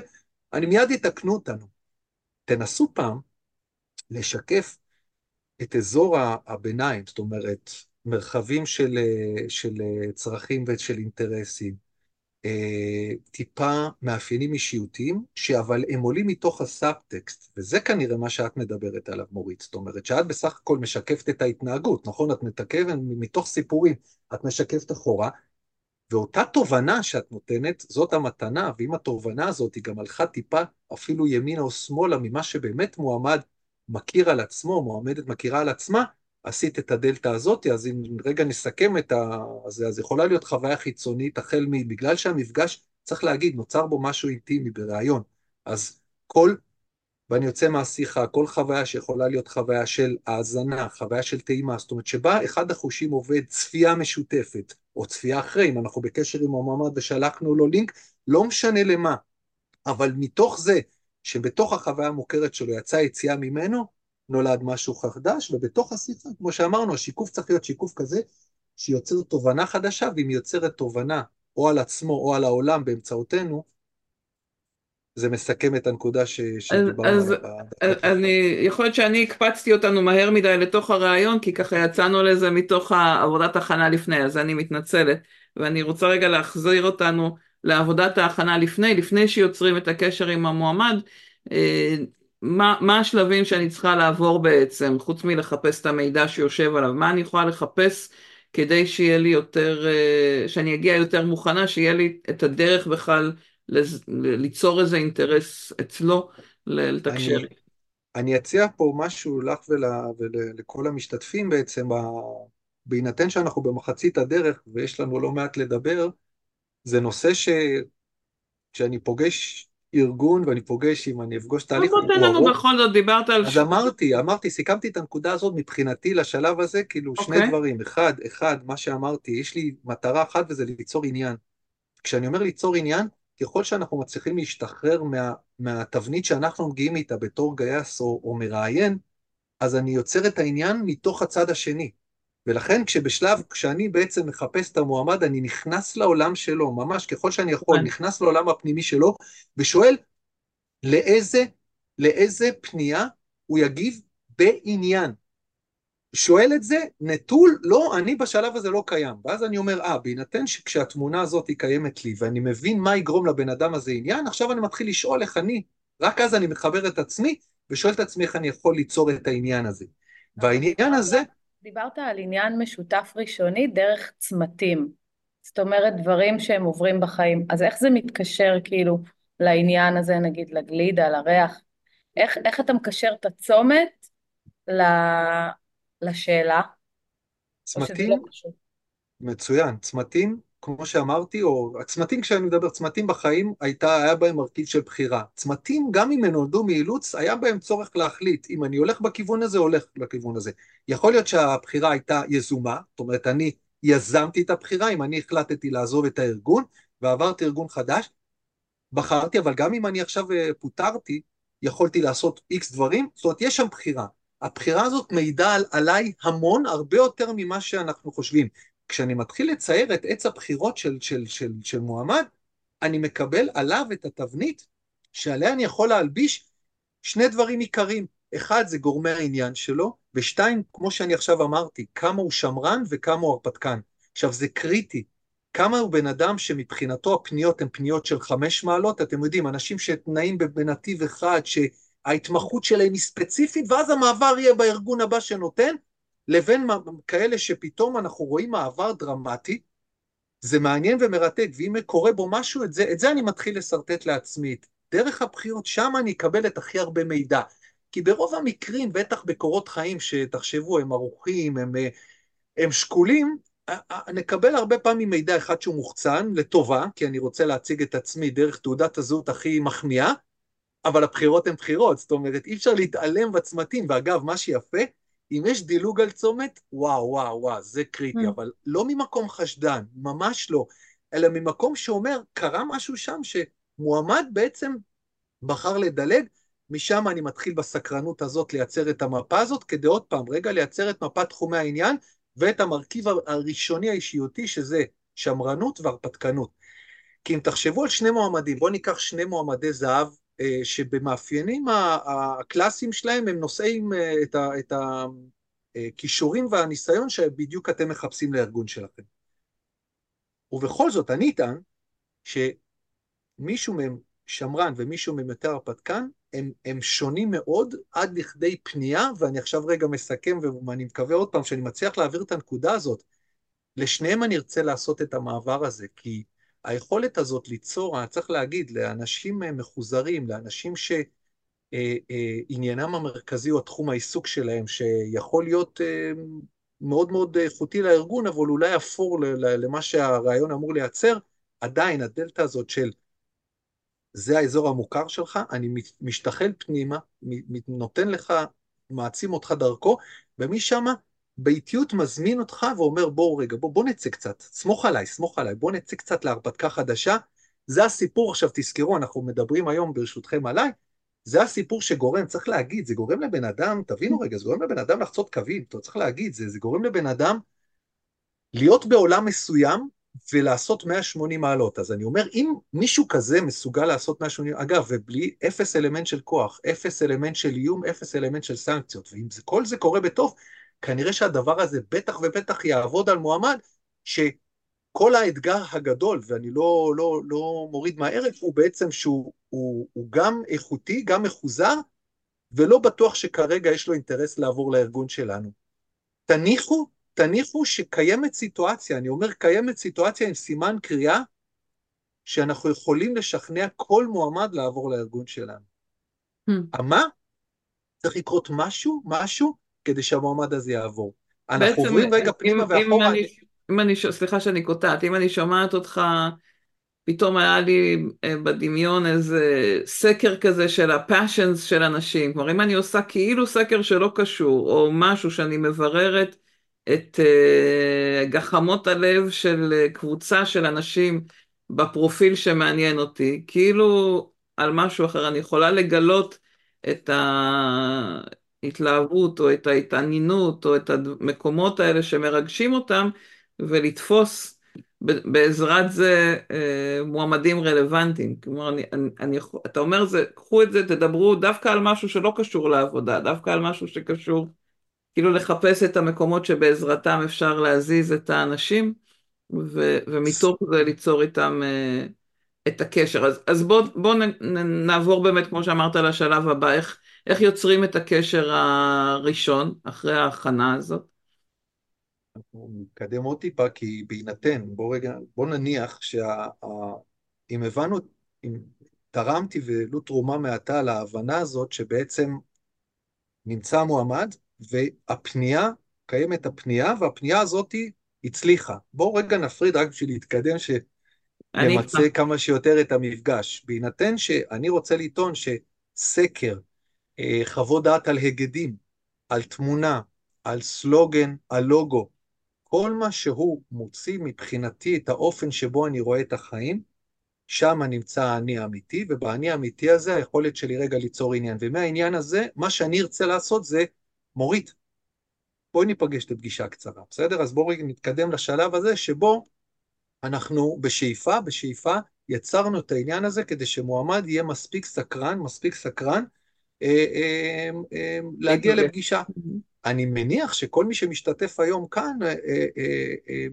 אני מיד יתקנו אותנו. תנסו פעם לשקף את אזור הביניים, זאת אומרת, מרחבים של, של צרכים ושל אינטרסים, אה, טיפה מאפיינים אישיותיים, שאבל הם עולים מתוך הסאבטקסט, וזה כנראה מה שאת מדברת עליו, מורית. זאת אומרת, שאת בסך הכל משקפת את ההתנהגות, נכון? את מתקפת מתוך סיפורים, את משקפת אחורה, ואותה תובנה שאת נותנת, זאת המתנה, ואם התובנה הזאת היא גם הלכה טיפה אפילו ימינה או שמאלה ממה שבאמת מועמד מכיר על עצמו, מועמדת מכירה על עצמה, עשית את הדלתא הזאת, אז אם רגע נסכם את ה... אז, אז יכולה להיות חוויה חיצונית, החל מ... בגלל שהמפגש, צריך להגיד, נוצר בו משהו אינטימי בריאיון. אז כל, ואני יוצא מהשיחה, כל חוויה שיכולה להיות חוויה של האזנה, חוויה של טעימה, זאת אומרת שבה אחד החושים עובד צפייה משותפת, או צפייה אחרי, אם אנחנו בקשר עם המועמד ושלחנו לו לינק, לא משנה למה, אבל מתוך זה, שבתוך החוויה המוכרת שלו יצאה יציאה ממנו, נולד משהו חדש, ובתוך השיחה, כמו שאמרנו, השיקוף צריך להיות שיקוף כזה שיוצר תובנה חדשה, ואם יוצרת תובנה או על עצמו או על העולם באמצעותנו, זה מסכם את הנקודה ש... שדיברנו עליה. אני, יכול להיות שאני הקפצתי אותנו מהר מדי לתוך הרעיון, כי ככה יצאנו לזה מתוך עבודת הכנה לפני, אז אני מתנצלת. ואני רוצה רגע להחזיר אותנו לעבודת ההכנה לפני, לפני שיוצרים את הקשר עם המועמד. מה, מה השלבים שאני צריכה לעבור בעצם, חוץ מלחפש את המידע שיושב עליו, מה אני יכולה לחפש כדי שיהיה לי יותר, אה, שאני אגיע יותר מוכנה, שיהיה לי את הדרך בכלל ליצור איזה אינטרס אצלו לתקשר. אני, אני אציע פה משהו לך ול, ולכל המשתתפים בעצם, בהינתן שאנחנו במחצית הדרך ויש לנו לא מעט לדבר, זה נושא ש... כשאני פוגש ארגון ואני פוגש, אם אני אפגוש תהליך, הוא ארוך. לנו בכל זאת, דיברת על... אז אמרתי, אמרתי, סיכמתי את הנקודה הזאת מבחינתי לשלב הזה, כאילו okay. שני אוקיי. דברים. אחד, אחד, מה שאמרתי, יש לי מטרה אחת וזה ליצור עניין. כשאני אומר ליצור עניין, ככל שאנחנו מצליחים להשתחרר מה, מהתבנית שאנחנו מגיעים איתה בתור גייס או, או מראיין, אז אני יוצר את העניין מתוך הצד השני. ולכן כשבשלב, כשאני בעצם מחפש את המועמד, אני נכנס לעולם שלו, ממש ככל שאני יכול, נכון. נכנס לעולם הפנימי שלו, ושואל לאיזה, לאיזה פנייה הוא יגיב בעניין. שואל את זה נטול, לא, אני בשלב הזה לא קיים. ואז אני אומר, אה, בהינתן שכשהתמונה הזאת היא קיימת לי, ואני מבין מה יגרום לבן אדם הזה עניין, עכשיו אני מתחיל לשאול איך אני, רק אז אני מחבר את עצמי, ושואל את עצמי איך אני יכול ליצור את העניין הזה. והעניין הזה... דיברת על עניין משותף ראשוני דרך צמתים. זאת אומרת, דברים שהם עוברים בחיים. אז איך זה מתקשר כאילו לעניין הזה, נגיד לגלידה, לריח? איך, איך אתה מקשר את הצומת ל... לשאלה? צמתים, לא מצוין, צמתים, כמו שאמרתי, או הצמתים כשאני מדבר, צמתים בחיים, הייתה, היה בהם מרכיב של בחירה. צמתים, גם אם הם נולדו מאילוץ, היה בהם צורך להחליט, אם אני הולך בכיוון הזה, הולך לכיוון הזה. יכול להיות שהבחירה הייתה יזומה, זאת אומרת, אני יזמתי את הבחירה, אם אני החלטתי לעזוב את הארגון, ועברתי ארגון חדש, בחרתי, אבל גם אם אני עכשיו אה, פוטרתי, יכולתי לעשות איקס דברים, זאת אומרת, יש שם בחירה. הבחירה הזאת מעידה על, עליי המון, הרבה יותר ממה שאנחנו חושבים. כשאני מתחיל לצייר את עץ הבחירות של, של, של, של מועמד, אני מקבל עליו את התבנית שעליה אני יכול להלביש שני דברים עיקריים. אחד זה גורמי העניין שלו, ושתיים, כמו שאני עכשיו אמרתי, כמה הוא שמרן וכמה הוא הרפתקן. עכשיו, זה קריטי. כמה הוא בן אדם שמבחינתו הפניות הן פניות של חמש מעלות, אתם יודעים, אנשים שתנאים בנתיב אחד, שההתמחות שלהם היא ספציפית, ואז המעבר יהיה בארגון הבא שנותן, לבין כאלה שפתאום אנחנו רואים מעבר דרמטי, זה מעניין ומרתק, ואם קורה בו משהו, את זה, את זה אני מתחיל לשרטט לעצמי. דרך הבחירות, שם אני אקבל את הכי הרבה מידע. כי ברוב המקרים, בטח בקורות חיים, שתחשבו, הם ערוכים, הם, הם שקולים, נקבל הרבה פעמים מידע אחד שהוא מוחצן, לטובה, כי אני רוצה להציג את עצמי דרך תעודת הזהות הכי מחמיאה, אבל הבחירות הן בחירות, זאת אומרת, אי אפשר להתעלם בצמתים, ואגב, מה שיפה, אם יש דילוג על צומת, וואו, וואו, וואו, זה קריטי, mm. אבל לא ממקום חשדן, ממש לא, אלא ממקום שאומר, קרה משהו שם שמועמד בעצם בחר לדלג, משם אני מתחיל בסקרנות הזאת לייצר את המפה הזאת, כדי עוד פעם, רגע, לייצר את מפת תחומי העניין, ואת המרכיב הראשוני האישיותי, שזה שמרנות והרפתקנות. כי אם תחשבו על שני מועמדים, בואו ניקח שני מועמדי זהב שבמאפיינים הקלאסיים שלהם הם נושאים אה, את הכישורים אה, והניסיון שבדיוק אתם מחפשים לארגון שלכם. ובכל זאת, אני אטען שמישהו מהם שמרן ומישהו מהם יותר הרפתקן, הם, הם שונים מאוד עד לכדי פנייה, ואני עכשיו רגע מסכם, ואני מקווה עוד פעם שאני מצליח להעביר את הנקודה הזאת. לשניהם אני ארצה לעשות את המעבר הזה, כי היכולת הזאת ליצור, צריך להגיד, לאנשים אה, מחוזרים, לאנשים שעניינם אה, אה, המרכזי הוא התחום העיסוק שלהם, שיכול להיות מאוד מאוד איכותי לארגון, אבל אולי אפור למה שהרעיון אמור לייצר, עדיין הדלתא הזאת של זה האזור המוכר שלך, אני משתחל פנימה, נותן לך, מעצים אותך דרכו, ומשם באיטיות מזמין אותך ואומר בואו רגע, בוא, בוא נצא קצת, סמוך עליי, סמוך עליי, בוא נצא קצת להרפתקה חדשה. זה הסיפור, עכשיו תזכרו, אנחנו מדברים היום ברשותכם עליי, זה הסיפור שגורם, צריך להגיד, זה גורם לבן אדם, תבינו רגע, זה גורם לבן אדם לחצות קווים, צריך להגיד, זה, זה גורם לבן אדם להיות בעולם מסוים ולעשות 180 מעלות. אז אני אומר, אם מישהו כזה מסוגל לעשות 180, אגב, ובלי אפס אלמנט של כוח, אפס אלמנט של איום, אפס אלמנט של סנקציות, ואם זה, כל זה קורה בטוב, כנראה שהדבר הזה בטח ובטח יעבוד על מועמד, שכל האתגר הגדול, ואני לא, לא, לא מוריד מהערך, הוא בעצם שהוא הוא, הוא גם איכותי, גם מחוזר, ולא בטוח שכרגע יש לו אינטרס לעבור לארגון שלנו. תניחו, תניחו שקיימת סיטואציה, אני אומר קיימת סיטואציה עם סימן קריאה, שאנחנו יכולים לשכנע כל מועמד לעבור לארגון שלנו. Hmm. מה? צריך לקרות משהו, משהו, כדי שהמועמד הזה יעבור. אנחנו עוברים רגע פנימה ואחורה. אם אני, סליחה שאני קוטעת, אם אני שומעת אותך, פתאום היה לי אה, בדמיון איזה סקר כזה של הפאשנס של אנשים. כלומר, אם אני עושה כאילו סקר שלא קשור, או משהו שאני מבררת את uh, גחמות הלב של uh, קבוצה של אנשים בפרופיל שמעניין אותי, כאילו על משהו אחר, אני יכולה לגלות את ההתלהבות או את ההתעניינות או את המקומות האלה שמרגשים אותם ולתפוס בעזרת זה אה, מועמדים רלוונטיים. כלומר, אני, אני, אתה אומר, זה, קחו את זה, תדברו דווקא על משהו שלא קשור לעבודה, דווקא על משהו שקשור, כאילו לחפש את המקומות שבעזרתם אפשר להזיז את האנשים, ו, ומתוך זה ליצור איתם אה, את הקשר. אז, אז בואו בוא נעבור באמת, כמו שאמרת, לשלב הבא, איך, איך יוצרים את הקשר הראשון, אחרי ההכנה הזאת? אנחנו נתקדם עוד טיפה, כי בהינתן, בוא רגע, בוא נניח שאם הבנו, אם תרמתי ולו תרומה מעטה להבנה הזאת שבעצם נמצא מועמד והפנייה, קיימת הפנייה והפנייה הזאת הצליחה. בואו רגע נפריד רק בשביל להתקדם, שנמצה כמה שיותר את המפגש. בהינתן שאני רוצה לטעון שסקר, חוות דעת על היגדים, על תמונה, על סלוגן, על לוגו, כל מה שהוא מוציא מבחינתי את האופן שבו אני רואה את החיים, שם נמצא האני האמיתי, ובאני האמיתי הזה היכולת שלי רגע ליצור עניין. ומהעניין הזה, מה שאני ארצה לעשות זה, מורית, בואי ניפגש לפגישה קצרה, בסדר? אז בואו נתקדם לשלב הזה שבו אנחנו בשאיפה, בשאיפה, יצרנו את העניין הזה כדי שמועמד יהיה מספיק סקרן, מספיק סקרן, אה, אה, אה, להגיע לפגישה. אני מניח שכל מי שמשתתף היום כאן אה, אה, אה,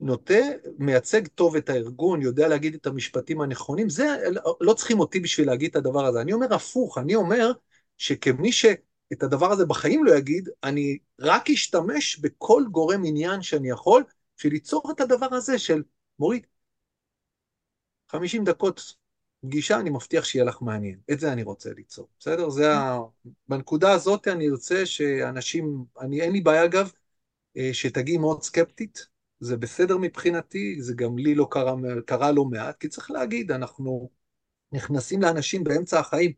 נוטה, מייצג טוב את הארגון, יודע להגיד את המשפטים הנכונים, זה, לא צריכים אותי בשביל להגיד את הדבר הזה. אני אומר הפוך, אני אומר שכמי שאת הדבר הזה בחיים לא יגיד, אני רק אשתמש בכל גורם עניין שאני יכול, בשביל ליצור את הדבר הזה של מוריד. 50 דקות פגישה, אני מבטיח שיהיה לך מעניין. את זה אני רוצה ליצור, בסדר? זה ה... בנקודה הזאת אני ארצה שאנשים, אני, אין לי בעיה אגב, אה, שתגיעי מאוד סקפטית, זה בסדר מבחינתי, זה גם לי לא קרה, קרה לא מעט, כי צריך להגיד, אנחנו נכנסים לאנשים באמצע החיים,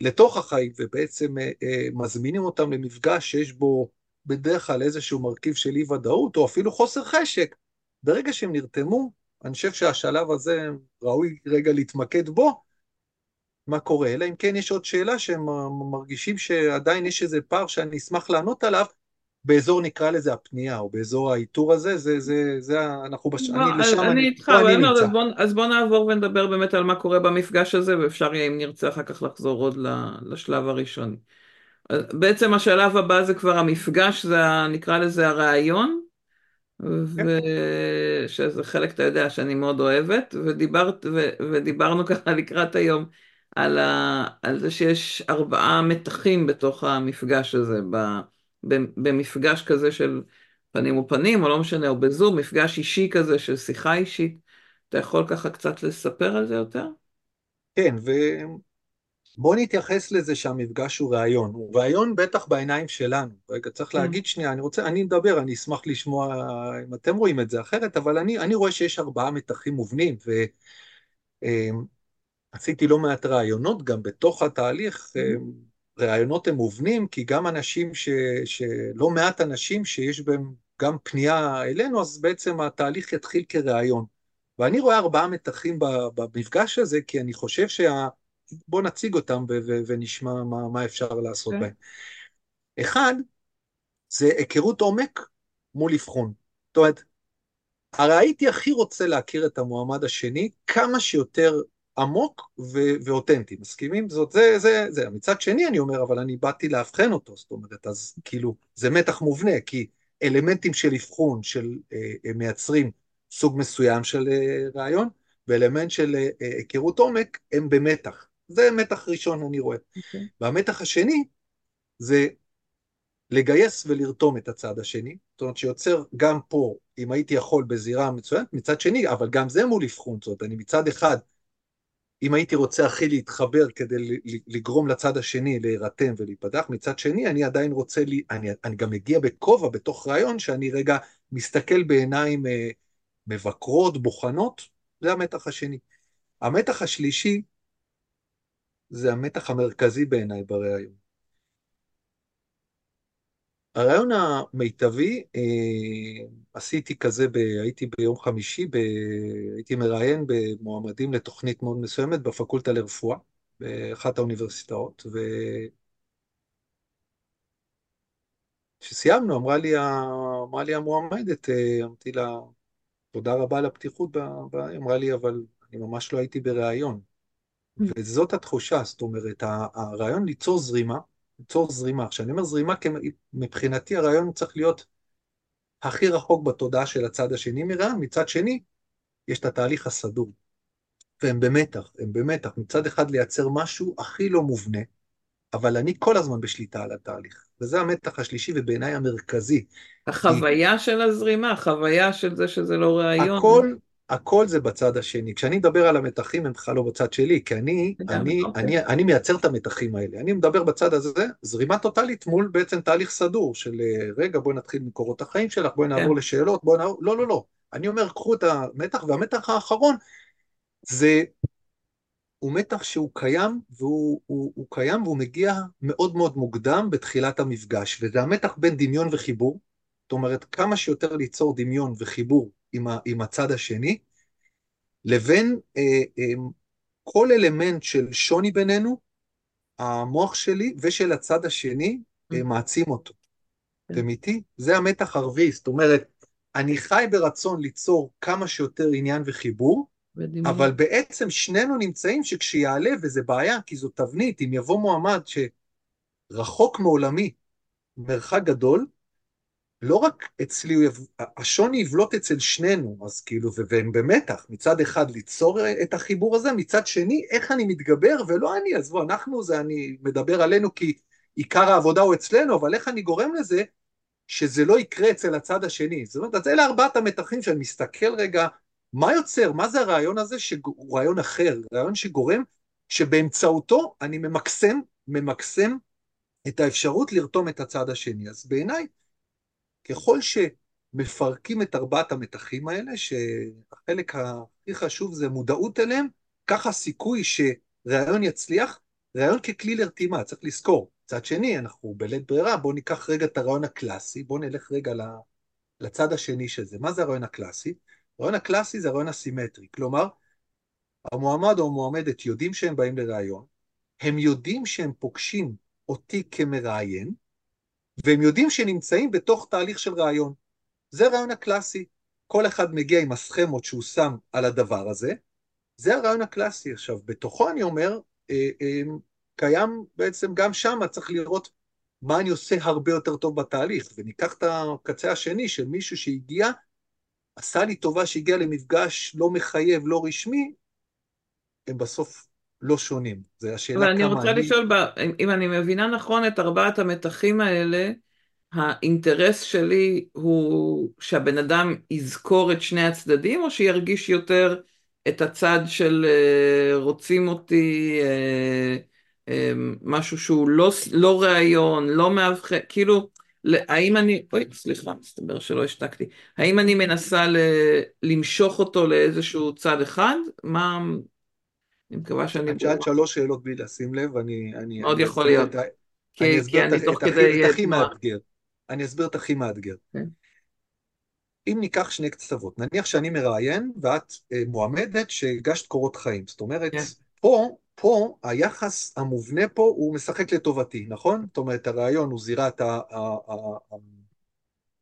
לתוך החיים, ובעצם אה, אה, מזמינים אותם למפגש שיש בו בדרך כלל איזשהו מרכיב של אי ודאות, או אפילו חוסר חשק. ברגע שהם נרתמו, אני חושב שהשלב הזה ראוי רגע להתמקד בו, מה קורה, אלא אם כן יש עוד שאלה שהם מרגישים שעדיין יש איזה פער שאני אשמח לענות עליו, באזור נקרא לזה הפנייה, או באזור האיתור הזה, זה, זה, זה, אנחנו, בש... לא, אני לשם, אני, אני איתך, אני נמצא. אז, בוא, אז בוא נעבור ונדבר באמת על מה קורה במפגש הזה, ואפשר יהיה אם נרצה אחר כך לחזור עוד לשלב הראשון. בעצם השלב הבא זה כבר המפגש, זה נקרא לזה הרעיון, ושזה חלק, אתה יודע, שאני מאוד אוהבת, ודיברת, ו, ודיברנו <laughs> ככה לקראת היום על, ה, על זה שיש ארבעה מתחים בתוך המפגש הזה, ב, ב, במפגש כזה של פנים ופנים, או לא משנה, או בזום, מפגש אישי כזה של שיחה אישית. אתה יכול ככה קצת לספר על זה יותר? כן, ו... בואו נתייחס לזה שהמפגש הוא ראיון, הוא ראיון בטח בעיניים שלנו. רגע, צריך כן. להגיד שנייה, אני רוצה, אני מדבר, אני אשמח לשמוע אם אתם רואים את זה אחרת, אבל אני, אני רואה שיש ארבעה מתחים מובנים, ועשיתי אמ, לא מעט ראיונות גם בתוך התהליך, אמ, ראיונות הם מובנים, כי גם אנשים, ש, שלא מעט אנשים שיש בהם גם פנייה אלינו, אז בעצם התהליך יתחיל כראיון. ואני רואה ארבעה מתחים במפגש הזה, כי אני חושב שה... בואו נציג אותם ונשמע מה, מה אפשר לעשות okay. כן. בהם. אחד, זה היכרות עומק מול אבחון. זאת אומרת, הרי הייתי הכי רוצה להכיר את המועמד השני כמה שיותר עמוק ו- ואותנטי, מסכימים? זאת, זה, זה, זה. מצד שני אני אומר, אבל אני באתי לאבחן אותו, זאת אומרת, אז כאילו, זה מתח מובנה, כי אלמנטים של אבחון, של אה, מייצרים סוג מסוים של אה, רעיון, ואלמנט של אה, היכרות עומק הם במתח. זה מתח ראשון אני רואה. Okay. אוקיי. והמתח השני זה לגייס ולרתום את הצד השני, זאת אומרת שיוצר גם פה, אם הייתי יכול בזירה מצוינת, מצד שני, אבל גם זה מול אבחון, זאת אומרת, אני מצד אחד, אם הייתי רוצה הכי להתחבר כדי לגרום לצד השני להירתם ולהיפתח, מצד שני, אני עדיין רוצה, לי, אני, אני גם מגיע בכובע בתוך רעיון, שאני רגע מסתכל בעיניים אה, מבקרות, בוחנות, זה המתח השני. המתח השלישי זה המתח המרכזי בעיניי בריאיון. הרעיון המיטבי, אה, עשיתי כזה, ב, הייתי ביום חמישי, ב, הייתי מראיין במועמדים לתוכנית מאוד מסוימת בפקולטה לרפואה, באחת האוניברסיטאות, וכשסיימנו אמרה לי, אמרה לי המועמדת, אה, אמרתי לה, תודה רבה על הפתיחות, היא אמרה לי, אבל אני ממש לא הייתי בריאיון. וזאת התחושה, זאת אומרת, הרעיון ליצור זרימה, ליצור זרימה. כשאני אומר זרימה, מבחינתי הרעיון צריך להיות הכי רחוק בתודעה של הצד השני מרעיון, מצד שני, יש את התהליך הסדור. והם במתח, הם במתח. מצד אחד לייצר משהו הכי לא מובנה, אבל אני כל הזמן בשליטה על התהליך. וזה המתח השלישי ובעיניי המרכזי. החוויה כי... של הזרימה, החוויה של זה שזה לא רעיון. הכל, הכל זה בצד השני. כשאני מדבר על המתחים, הם בכלל לא בצד שלי, כי אני, אני, אוקיי. אני, אני מייצר את המתחים האלה. אני מדבר בצד הזה, זרימה טוטאלית מול בעצם תהליך סדור של רגע, בואי נתחיל מקורות החיים שלך, בואי נעבור כן. לשאלות, בואי נעבור... לא, לא, לא. אני אומר, קחו את המתח, והמתח האחרון זה, הוא מתח שהוא קיים, והוא הוא, הוא קיים והוא מגיע מאוד מאוד מוקדם בתחילת המפגש, וזה המתח בין דמיון וחיבור, זאת אומרת, כמה שיותר ליצור דמיון וחיבור עם, ה, עם הצד השני, לבין אה, אה, כל אלמנט של שוני בינינו, המוח שלי ושל הצד השני אה, mm. מעצים אותו. כן. אתם איתי? זה המתח הרביעי, זאת אומרת, אני חי ברצון ליצור כמה שיותר עניין וחיבור, בדיוק. אבל בעצם שנינו נמצאים שכשיעלה, וזה בעיה, כי זו תבנית, אם יבוא מועמד שרחוק מעולמי, מרחק גדול, לא רק אצלי, השוני יבלוט אצל שנינו, אז כאילו, והם במתח, מצד אחד ליצור את החיבור הזה, מצד שני, איך אני מתגבר, ולא אני, עזבו, אנחנו זה, אני מדבר עלינו כי עיקר העבודה הוא אצלנו, אבל איך אני גורם לזה שזה לא יקרה אצל הצד השני. זאת אומרת, אז אלה ארבעת המתחים שאני מסתכל רגע, מה יוצר, מה זה הרעיון הזה שהוא רעיון אחר, רעיון שגורם, שבאמצעותו אני ממקסם, ממקסם את האפשרות לרתום את הצד השני. אז בעיניי, ככל שמפרקים את ארבעת המתחים האלה, שהחלק הכי חשוב זה מודעות אליהם, ככה הסיכוי שרעיון יצליח, רעיון ככלי לרתימה, צריך לזכור. מצד שני, אנחנו בלית ברירה, בואו ניקח רגע את הרעיון הקלאסי, בואו נלך רגע לצד השני של זה. מה זה הרעיון הקלאסי? הרעיון הקלאסי זה הרעיון הסימטרי, כלומר, המועמד או המועמדת יודעים שהם באים לראיון, הם יודעים שהם פוגשים אותי כמראיין, והם יודעים שנמצאים בתוך תהליך של ראיון. זה הרעיון הקלאסי. כל אחד מגיע עם הסכמות שהוא שם על הדבר הזה, זה הרעיון הקלאסי. עכשיו, בתוכו אני אומר, אה, אה, קיים בעצם גם שם, צריך לראות מה אני עושה הרבה יותר טוב בתהליך, וניקח את הקצה השני של מישהו שהגיע, עשה לי טובה שהגיע למפגש לא מחייב, לא רשמי, הם בסוף לא שונים. זה השאלה כמה אני... אבל אני רוצה לשאול, אם אני מבינה נכון את ארבעת המתחים האלה, האינטרס שלי הוא שהבן אדם יזכור את שני הצדדים, או שירגיש יותר את הצד של אה, רוצים אותי, אה, אמ, משהו שהוא לא, לא ראיון, לא מאבחן, כאילו, האם אני, אוי, סליחה, מסתבר שלא השתקתי, האם אני מנסה ל, למשוך אותו לאיזשהו צד אחד? מה, אני מקווה שאני... את שאלת שלוש שאלות בלי לשים לב, אני... אני מאוד אני יכול להיות. את, כי, אני כי אני תוך כדי... את הכי מאתגר. אני אסביר את הכי מאתגר. כן. אם ניקח שני קצוות, נניח שאני מראיין ואת אה, מועמדת שהגשת קורות חיים, זאת אומרת, כן. פה פה היחס המובנה פה הוא משחק לטובתי, נכון? זאת אומרת, הרעיון הוא זירת ה... ה, ה, ה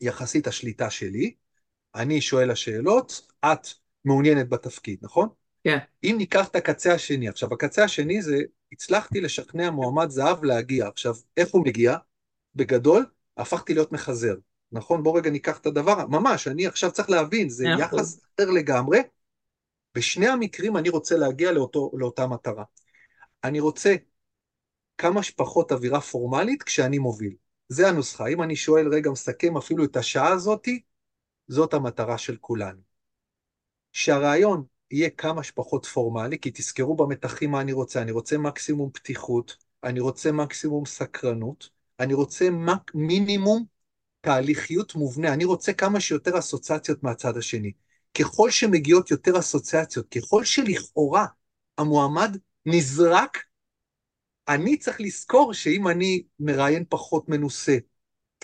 יחסית השליטה שלי, אני שואל השאלות, את מעוניינת בתפקיד, נכון? כן. Yeah. אם ניקח את הקצה השני, עכשיו הקצה השני זה, הצלחתי לשכנע מועמד זהב להגיע, עכשיו, איך הוא מגיע? בגדול, הפכתי להיות מחזר, נכון? בוא רגע ניקח את הדבר, ממש, אני עכשיו צריך להבין, זה yeah, יחס אחר לגמרי, בשני המקרים אני רוצה להגיע לאותו, לאותה מטרה. אני רוצה כמה שפחות אווירה פורמלית כשאני מוביל. זה הנוסחה. אם אני שואל, רגע, מסכם אפילו את השעה הזאתי, זאת המטרה של כולנו. שהרעיון יהיה כמה שפחות פורמלי, כי תזכרו במתחים מה אני רוצה. אני רוצה מקסימום פתיחות, אני רוצה מקסימום סקרנות, אני רוצה מק... מינימום תהליכיות מובנה, אני רוצה כמה שיותר אסוציאציות מהצד השני. ככל שמגיעות יותר אסוציאציות, ככל שלכאורה המועמד נזרק, אני צריך לזכור שאם אני מראיין פחות מנוסה,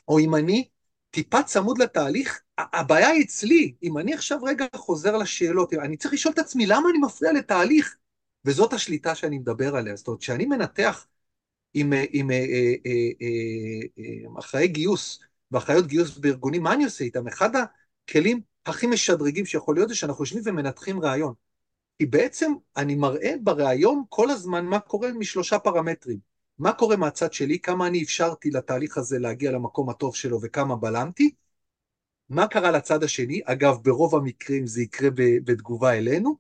או אם אני טיפה צמוד לתהליך, הבעיה היא אצלי. אם אני עכשיו רגע חוזר לשאלות, אני צריך לשאול את עצמי, למה אני מפריע לתהליך? וזאת השליטה שאני מדבר עליה. זאת אומרת, כשאני מנתח עם, עם אה, אה, אה, אחראי גיוס ואחראיות גיוס בארגונים, מה אני עושה איתם? אחד הכלים הכי משדרגים שיכול להיות זה שאנחנו יושבים ומנתחים רעיון. כי בעצם אני מראה בריאיון כל הזמן מה קורה משלושה פרמטרים. מה קורה מהצד שלי, כמה אני אפשרתי לתהליך הזה להגיע למקום הטוב שלו וכמה בלמתי, מה קרה לצד השני, אגב ברוב המקרים זה יקרה בתגובה אלינו,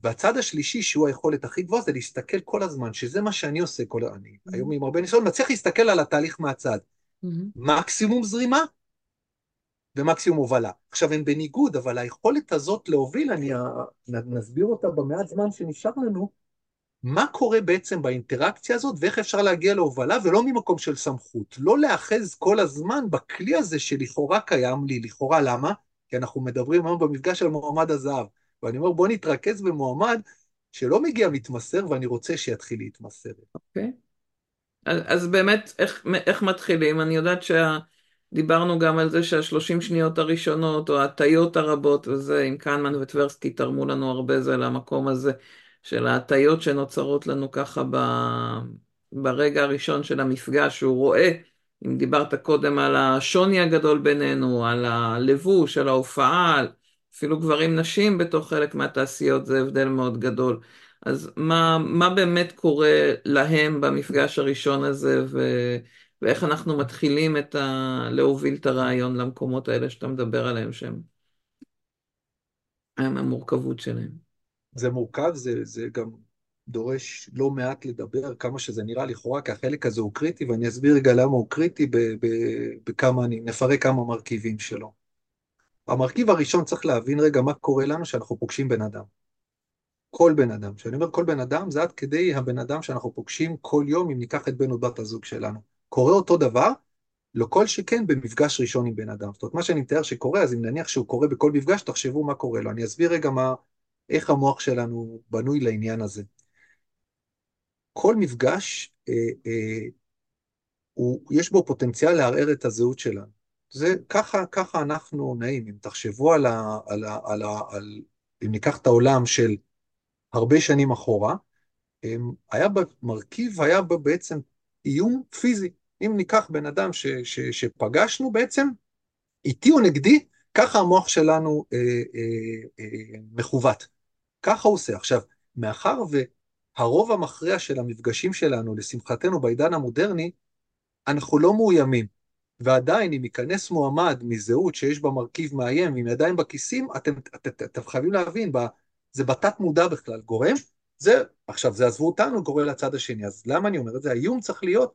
והצד השלישי, שהוא היכולת הכי גבוהה, זה להסתכל כל הזמן, שזה מה שאני עושה כל... אני mm-hmm. היום עם הרבה ניסיון, מצליח להסתכל על התהליך מהצד. Mm-hmm. מקסימום זרימה ומקסימום הובלה. עכשיו, הם בניגוד, אבל היכולת הזאת להוביל, אני נסביר אותה במעט זמן שנשאר לנו, מה קורה בעצם באינטראקציה הזאת ואיך אפשר להגיע להובלה ולא ממקום של סמכות. לא להאחז כל הזמן בכלי הזה שלכאורה קיים לי, לכאורה למה? כי אנחנו מדברים היום במפגש על מועמד הזהב. ואני אומר, בוא נתרכז במועמד שלא מגיע מתמסר ואני רוצה שיתחיל להתמסר. אוקיי. Okay. אז, באמת, איך, איך מתחילים? אני יודעת שדיברנו גם על זה שהשלושים שניות הראשונות, או ההטיות הרבות, וזה, עם קנמן וטברסקי תרמו לנו הרבה זה למקום הזה. של ההטיות שנוצרות לנו ככה ב... ברגע הראשון של המפגש, שהוא רואה, אם דיברת קודם על השוני הגדול בינינו, על הלבוש, על ההופעה, אפילו גברים נשים בתוך חלק מהתעשיות זה הבדל מאוד גדול. אז מה, מה באמת קורה להם במפגש הראשון הזה, ו... ואיך אנחנו מתחילים את ה... להוביל את הרעיון למקומות האלה שאתה מדבר עליהם, שהם המורכבות שלהם. זה מורכב, זה, זה גם דורש לא מעט לדבר, כמה שזה נראה לכאורה, כי החלק הזה הוא קריטי, ואני אסביר רגע למה הוא קריטי בכמה, אני נפרק כמה מרכיבים שלו. המרכיב הראשון צריך להבין רגע מה קורה לנו שאנחנו פוגשים בן אדם. כל בן אדם. כשאני אומר כל בן אדם, זה עד כדי הבן אדם שאנחנו פוגשים כל יום, אם ניקח את בן או בת הזוג שלנו. קורה אותו דבר, לא כל שכן במפגש ראשון עם בן אדם. זאת אומרת, מה שאני מתאר שקורה, אז אם נניח שהוא קורה בכל מפגש, תחשבו מה קורה לו. אני אסביר רגע מה, איך המוח שלנו בנוי לעניין הזה. כל מפגש, אה, אה, הוא, יש בו פוטנציאל לערער את הזהות שלנו. זה ככה, ככה אנחנו נעים. אם תחשבו על ה... על ה, על ה על, אם ניקח את העולם של הרבה שנים אחורה, היה במרכיב, היה בה בעצם איום פיזי. אם ניקח בן אדם ש, ש, שפגשנו בעצם, איתי או נגדי, ככה המוח שלנו אה, אה, אה, מכוות. ככה הוא עושה. עכשיו, מאחר והרוב המכריע של המפגשים שלנו, לשמחתנו בעידן המודרני, אנחנו לא מאוימים. ועדיין, אם ייכנס מועמד מזהות שיש בה מרכיב מאיים עם ידיים בכיסים, אתם, אתם, אתם, אתם חייבים להבין, זה בתת מודע בכלל, גורם, זה, עכשיו, זה עזבו אותנו, גורם לצד השני. אז למה אני אומר את זה? האיום צריך להיות,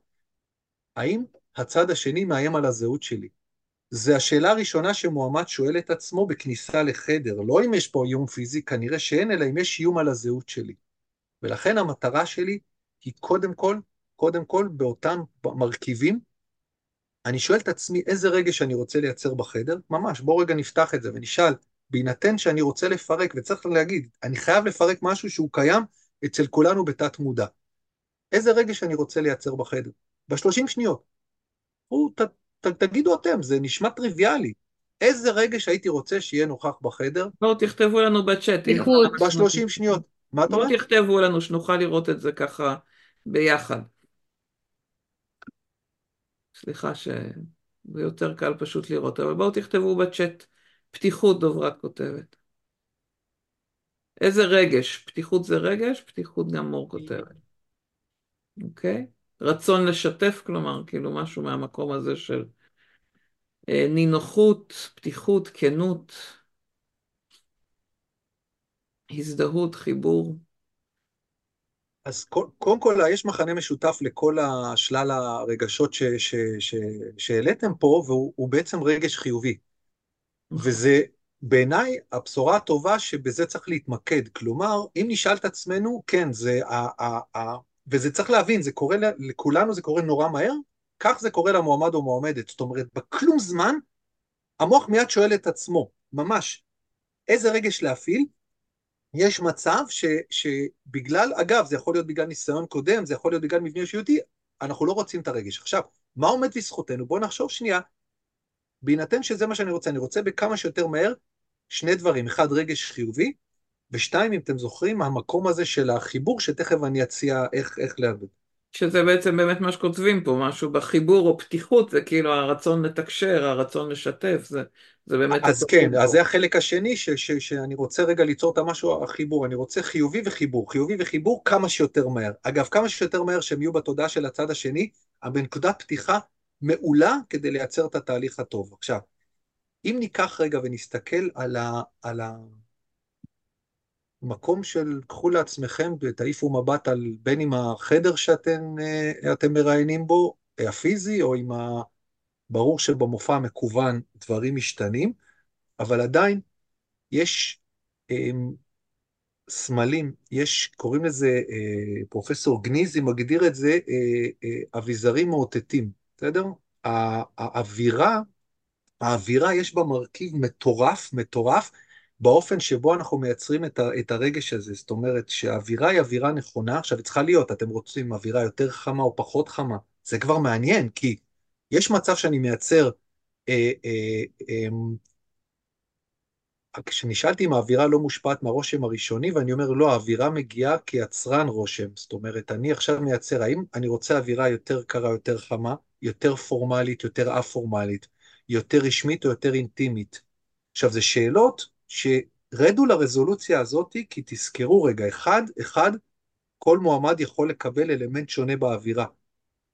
האם הצד השני מאיים על הזהות שלי? זה השאלה הראשונה שמועמד שואל את עצמו בכניסה לחדר, לא אם יש פה איום פיזי, כנראה שאין, אלא אם יש איום על הזהות שלי. ולכן המטרה שלי היא קודם כל, קודם כל באותם מרכיבים, אני שואל את עצמי איזה רגש אני רוצה לייצר בחדר, ממש, בואו רגע נפתח את זה ונשאל, בהינתן שאני רוצה לפרק, וצריך להגיד, אני חייב לפרק משהו שהוא קיים אצל כולנו בתת מודע. איזה רגש אני רוצה לייצר בחדר? בשלושים שניות. הוא, ת, ת, תגידו אתם, זה נשמע טריוויאלי. איזה רגש הייתי רוצה שיהיה נוכח בחדר? בואו תכתבו לנו בצ'אט. בשלושים שניות. מה אתה אומר? בואו תכתבו לנו, שנוכל לראות את זה ככה ביחד. סליחה שזה יותר קל פשוט לראות, אבל בואו תכתבו בצ'אט פתיחות דוברת כותבת. איזה רגש? פתיחות זה רגש, פתיחות גם מור כותבת. אוקיי? רצון לשתף, כלומר, כאילו משהו מהמקום הזה של נינוחות, פתיחות, כנות, הזדהות, חיבור. אז קודם כל, יש מחנה משותף לכל השלל הרגשות שהעליתם פה, והוא בעצם רגש חיובי. נכון. וזה בעיניי הבשורה הטובה שבזה צריך להתמקד. כלומר, אם נשאל את עצמנו, כן, זה וזה צריך להבין, זה קורה לכולנו, זה קורה נורא מהר, כך זה קורה למועמד או מועמדת. זאת אומרת, בכלום זמן, המוח מיד שואל את עצמו, ממש, איזה רגש להפעיל? יש מצב ש, שבגלל, אגב, זה יכול להיות בגלל ניסיון קודם, זה יכול להיות בגלל מבנה אישיותי, אנחנו לא רוצים את הרגש. עכשיו, מה עומד לזכותנו? בואו נחשוב שנייה, בהינתן שזה מה שאני רוצה, אני רוצה בכמה שיותר מהר שני דברים, אחד רגש חיובי, ושתיים, אם אתם זוכרים, המקום הזה של החיבור, שתכף אני אציע איך, איך לעבוד. שזה בעצם באמת מה שכותבים פה, משהו בחיבור או פתיחות, זה כאילו הרצון לתקשר, הרצון לשתף, זה, זה באמת... אז כן, אז זה החלק השני, ש, ש, שאני רוצה רגע ליצור את המשהו, החיבור, אני רוצה חיובי וחיבור, חיובי וחיבור כמה שיותר מהר. אגב, כמה שיותר מהר שהם יהיו בתודעה של הצד השני, אבל בנקודת פתיחה מעולה כדי לייצר את התהליך הטוב. עכשיו, אם ניקח רגע ונסתכל על ה... על ה מקום של קחו לעצמכם ותעיפו מבט על בין אם החדר שאתם אה, מראיינים בו, הפיזי, או עם ה... ברור שבמופע המקוון דברים משתנים, אבל עדיין יש אה, סמלים, יש, קוראים לזה, אה, פרופסור גניזי מגדיר את זה אה, אה, אביזרים מאותתים, בסדר? האווירה, האווירה יש בה מרכיב מטורף, מטורף, באופן שבו אנחנו מייצרים את, ה, את הרגש הזה. זאת אומרת שהאווירה היא אווירה נכונה, עכשיו היא צריכה להיות, אתם רוצים אווירה יותר חמה או פחות חמה, זה כבר מעניין, כי יש מצב שאני מייצר אה, אה, אה, כשנשאלתי אם האווירה לא מושפעת מהרושם הראשוני, ואני אומר, לא, האווירה מגיעה כיצרן רושם. זאת אומרת, אני עכשיו מייצר, האם אני רוצה אווירה יותר קרה, יותר חמה, יותר פורמלית, יותר א-פורמלית, יותר רשמית או יותר אינטימית? עכשיו, זה שאלות שרדו לרזולוציה הזאת, כי תזכרו רגע, אחד, אחד, כל מועמד יכול לקבל אלמנט שונה באווירה.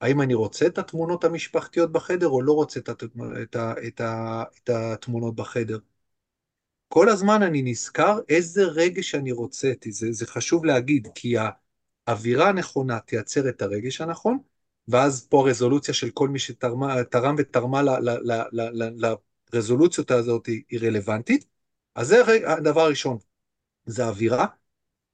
האם אני רוצה את התמונות המשפחתיות בחדר או לא רוצה את, הת... את, ה... את, ה... את התמונות בחדר? כל הזמן אני נזכר איזה רגש אני רוצה, זה, זה חשוב להגיד, כי האווירה הנכונה תייצר את הרגש הנכון, ואז פה הרזולוציה של כל מי שתרם ותרמה לרזולוציות הזאת היא רלוונטית. אז זה הדבר הראשון, זה אווירה.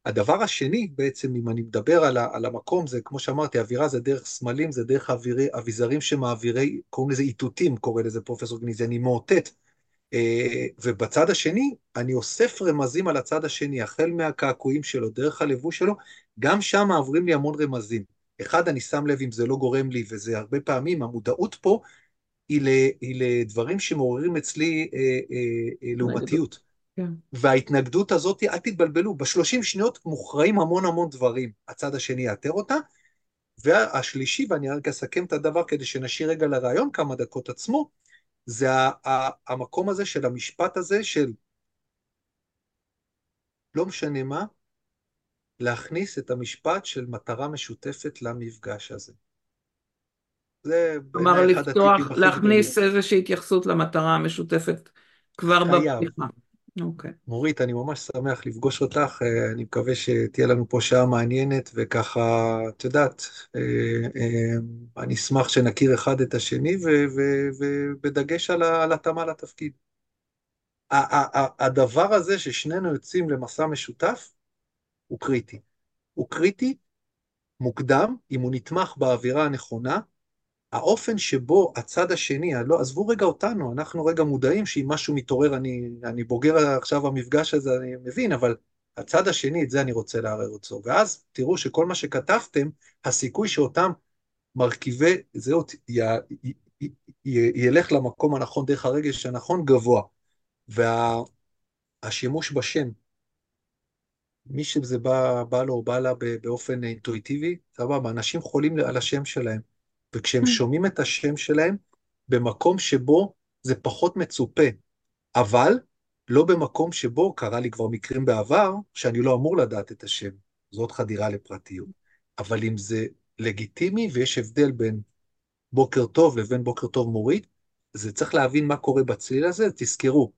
הדבר השני, בעצם, אם אני מדבר על, על המקום, זה כמו שאמרתי, אווירה זה דרך סמלים, זה דרך אווירי, אביזרים שמעבירי, קוראים לזה איתותים, קורא לזה פרופסור גניזי, אני מאותת אה, ובצד השני, אני אוסף רמזים על הצד השני, החל מהקעקועים שלו, דרך הלבוש שלו, גם שם עוברים לי המון רמזים. אחד, אני שם לב אם זה לא גורם לי, וזה הרבה פעמים, המודעות פה היא, ל, היא לדברים שמעוררים אצלי אה, אה, אה, לעומתיות. כן. וההתנגדות הזאת, אל תתבלבלו, בשלושים שניות מוכרעים המון המון דברים, הצד השני יאתר אותה. והשלישי, ואני רק אסכם את הדבר כדי שנשאיר רגע לרעיון כמה דקות עצמו, זה המקום הזה של המשפט הזה של לא משנה מה, להכניס את המשפט של מטרה משותפת למפגש הזה. זה כלומר, לפתוח, להכניס איזושהי התייחסות למטרה המשותפת כבר בפתיחה. אוקיי. מורית, אני ממש שמח לפגוש אותך, אה, אני מקווה שתהיה לנו פה שעה מעניינת, וככה, את יודעת, אה, אה, אני אשמח שנכיר אחד את השני, ובדגש על התאמה לתפקיד. הדבר הזה ששנינו יוצאים למסע משותף, הוא קריטי. הוא קריטי מוקדם, אם הוא נתמך באווירה הנכונה, האופן שבו הצד השני, לא, עזבו רגע אותנו, אנחנו רגע מודעים שאם משהו מתעורר, אני, אני בוגר עכשיו המפגש הזה, אני מבין, אבל הצד השני, את זה אני רוצה לערער אותו. ואז תראו שכל מה שכתבתם, הסיכוי שאותם מרכיבי זהות י, י, י, י, ילך למקום הנכון דרך הרגש הנכון גבוה. והשימוש וה, בשם, מי שזה בא, בא לו או בא לה באופן אינטואיטיבי, סבבה, אנשים חולים על השם שלהם. וכשהם mm. שומעים את השם שלהם במקום שבו זה פחות מצופה, אבל לא במקום שבו, קרה לי כבר מקרים בעבר, שאני לא אמור לדעת את השם. זאת חדירה לפרטיות. אבל אם זה לגיטימי ויש הבדל בין בוקר טוב לבין בוקר טוב מוריד, זה צריך להבין מה קורה בצליל הזה, תזכרו,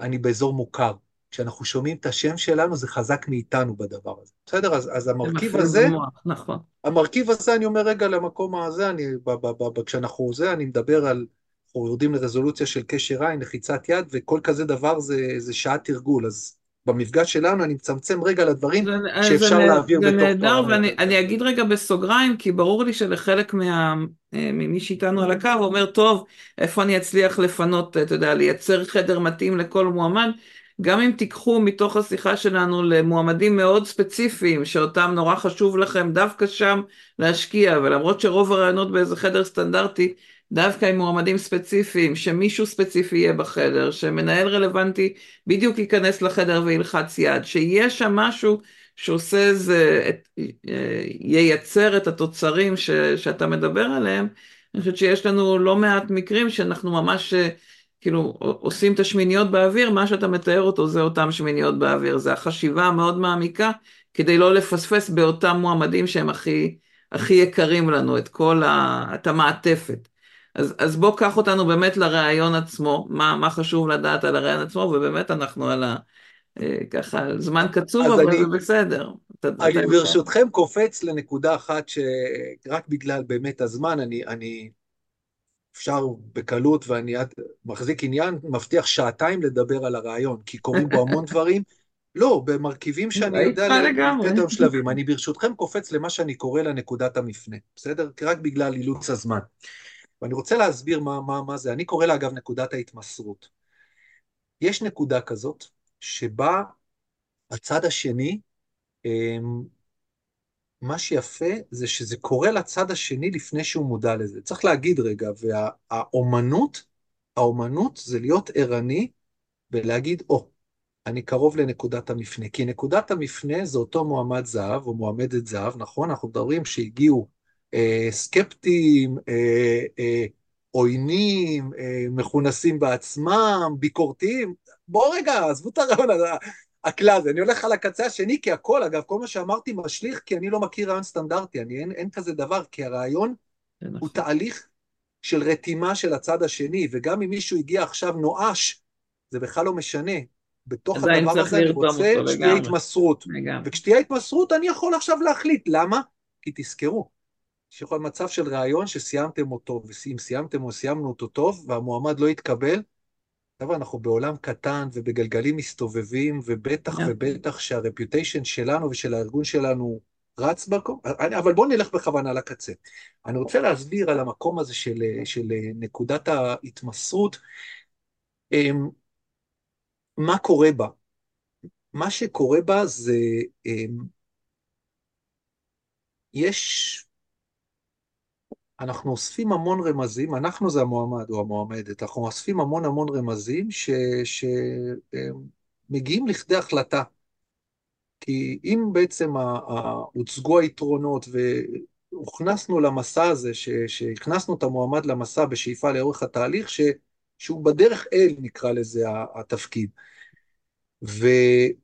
אני באזור מוכר. כשאנחנו שומעים את השם שלנו, זה חזק מאיתנו בדבר הזה. בסדר? אז, אז המרכיב הזה, במוח, נכון. המרכיב הזה, אני אומר רגע למקום הזה, אני, ב, ב, ב, ב, כשאנחנו זה, אני מדבר על, אנחנו יורדים לרזולוציה של קשר עין, לחיצת יד, וכל כזה דבר זה, זה שעת תרגול, אז במפגש שלנו אני מצמצם רגע לדברים זה, שאפשר זה, להעביר זה בתוך... זה נהדר, ואני אגיד רגע בסוגריים, כי ברור לי שלחלק מה, אה, ממי שאיתנו על הקו אומר, טוב, איפה אני אצליח לפנות, אתה יודע, לייצר חדר מתאים לכל מועמד, גם אם תיקחו מתוך השיחה שלנו למועמדים מאוד ספציפיים, שאותם נורא חשוב לכם דווקא שם להשקיע, ולמרות שרוב הרעיונות באיזה חדר סטנדרטי, דווקא עם מועמדים ספציפיים, שמישהו ספציפי יהיה בחדר, שמנהל רלוונטי בדיוק ייכנס לחדר וילחץ יד, שיש שם משהו שעושה איזה, ייצר את התוצרים ש, שאתה מדבר עליהם, אני חושבת שיש לנו לא מעט מקרים שאנחנו ממש כאילו עושים את השמיניות באוויר, מה שאתה מתאר אותו זה אותם שמיניות באוויר, זה החשיבה המאוד מעמיקה כדי לא לפספס באותם מועמדים שהם הכי, הכי יקרים לנו, את כל ה... את המעטפת. אז, אז בוא קח אותנו באמת לראיון עצמו, מה, מה חשוב לדעת על הראיון עצמו, ובאמת אנחנו על, ה, אה, ככה, זמן קצוב, אבל אני, זה בסדר. אני ברשותכם קופץ לנקודה אחת שרק בגלל באמת הזמן, אני, אני אפשר בקלות, ואני מחזיק עניין, מבטיח שעתיים לדבר על הרעיון, כי קורים בו המון דברים. <laughs> לא, במרכיבים שאני יודע לתת היום שלבים. אני ברשותכם קופץ למה שאני קורא לנקודת המפנה, בסדר? רק בגלל אילוץ הזמן. ואני רוצה להסביר מה, מה, מה זה. אני קורא לה, אגב, נקודת ההתמסרות. יש נקודה כזאת, שבה הצד השני, אמ, מה שיפה זה שזה קורה לצד השני לפני שהוא מודע לזה. צריך להגיד רגע, והאומנות, האומנות זה להיות ערני ולהגיד, או, oh, אני קרוב לנקודת המפנה. כי נקודת המפנה זה אותו מועמד זהב או מועמדת זהב, נכון? אנחנו מדברים שהגיעו אה, סקפטיים, אה, אה, עוינים, אה, מכונסים בעצמם, ביקורתיים. בואו רגע, עזבו את הרעיון הזה, אני הולך על הקצה השני, כי הכל, אגב, כל מה שאמרתי משליך, כי אני לא מכיר רעיון סטנדרטי, אני, אין, אין כזה דבר, כי הרעיון הוא נכון. תהליך של רתימה של הצד השני, וגם אם מישהו הגיע עכשיו נואש, זה בכלל לא משנה. בתוך הדבר הזה אני רוצה שתהיה התמסרות. וכשתהיה התמסרות אני יכול עכשיו להחליט. למה? כי תזכרו, שיכול מצב של ראיון שסיימתם אותו, ואם סיימתם או סיימנו אותו טוב, והמועמד לא יתקבל, חבר'ה, אנחנו בעולם קטן ובגלגלים מסתובבים, ובטח ובטח שהרפיוטיישן שלנו ושל הארגון שלנו רץ במקום, אבל בואו נלך בכוונה לקצה. אני רוצה להסביר על המקום הזה של, של נקודת ההתמסרות, אמ, מה קורה בה. מה שקורה בה זה, אמ, יש אנחנו אוספים המון רמזים, אנחנו זה המועמד או המועמדת, אנחנו אוספים המון המון רמזים שמגיעים לכדי החלטה. כי אם בעצם הוצגו היתרונות והוכנסנו למסע הזה, שהכנסנו את המועמד למסע בשאיפה לאורך התהליך, ש, שהוא בדרך אל, נקרא לזה, התפקיד. ויש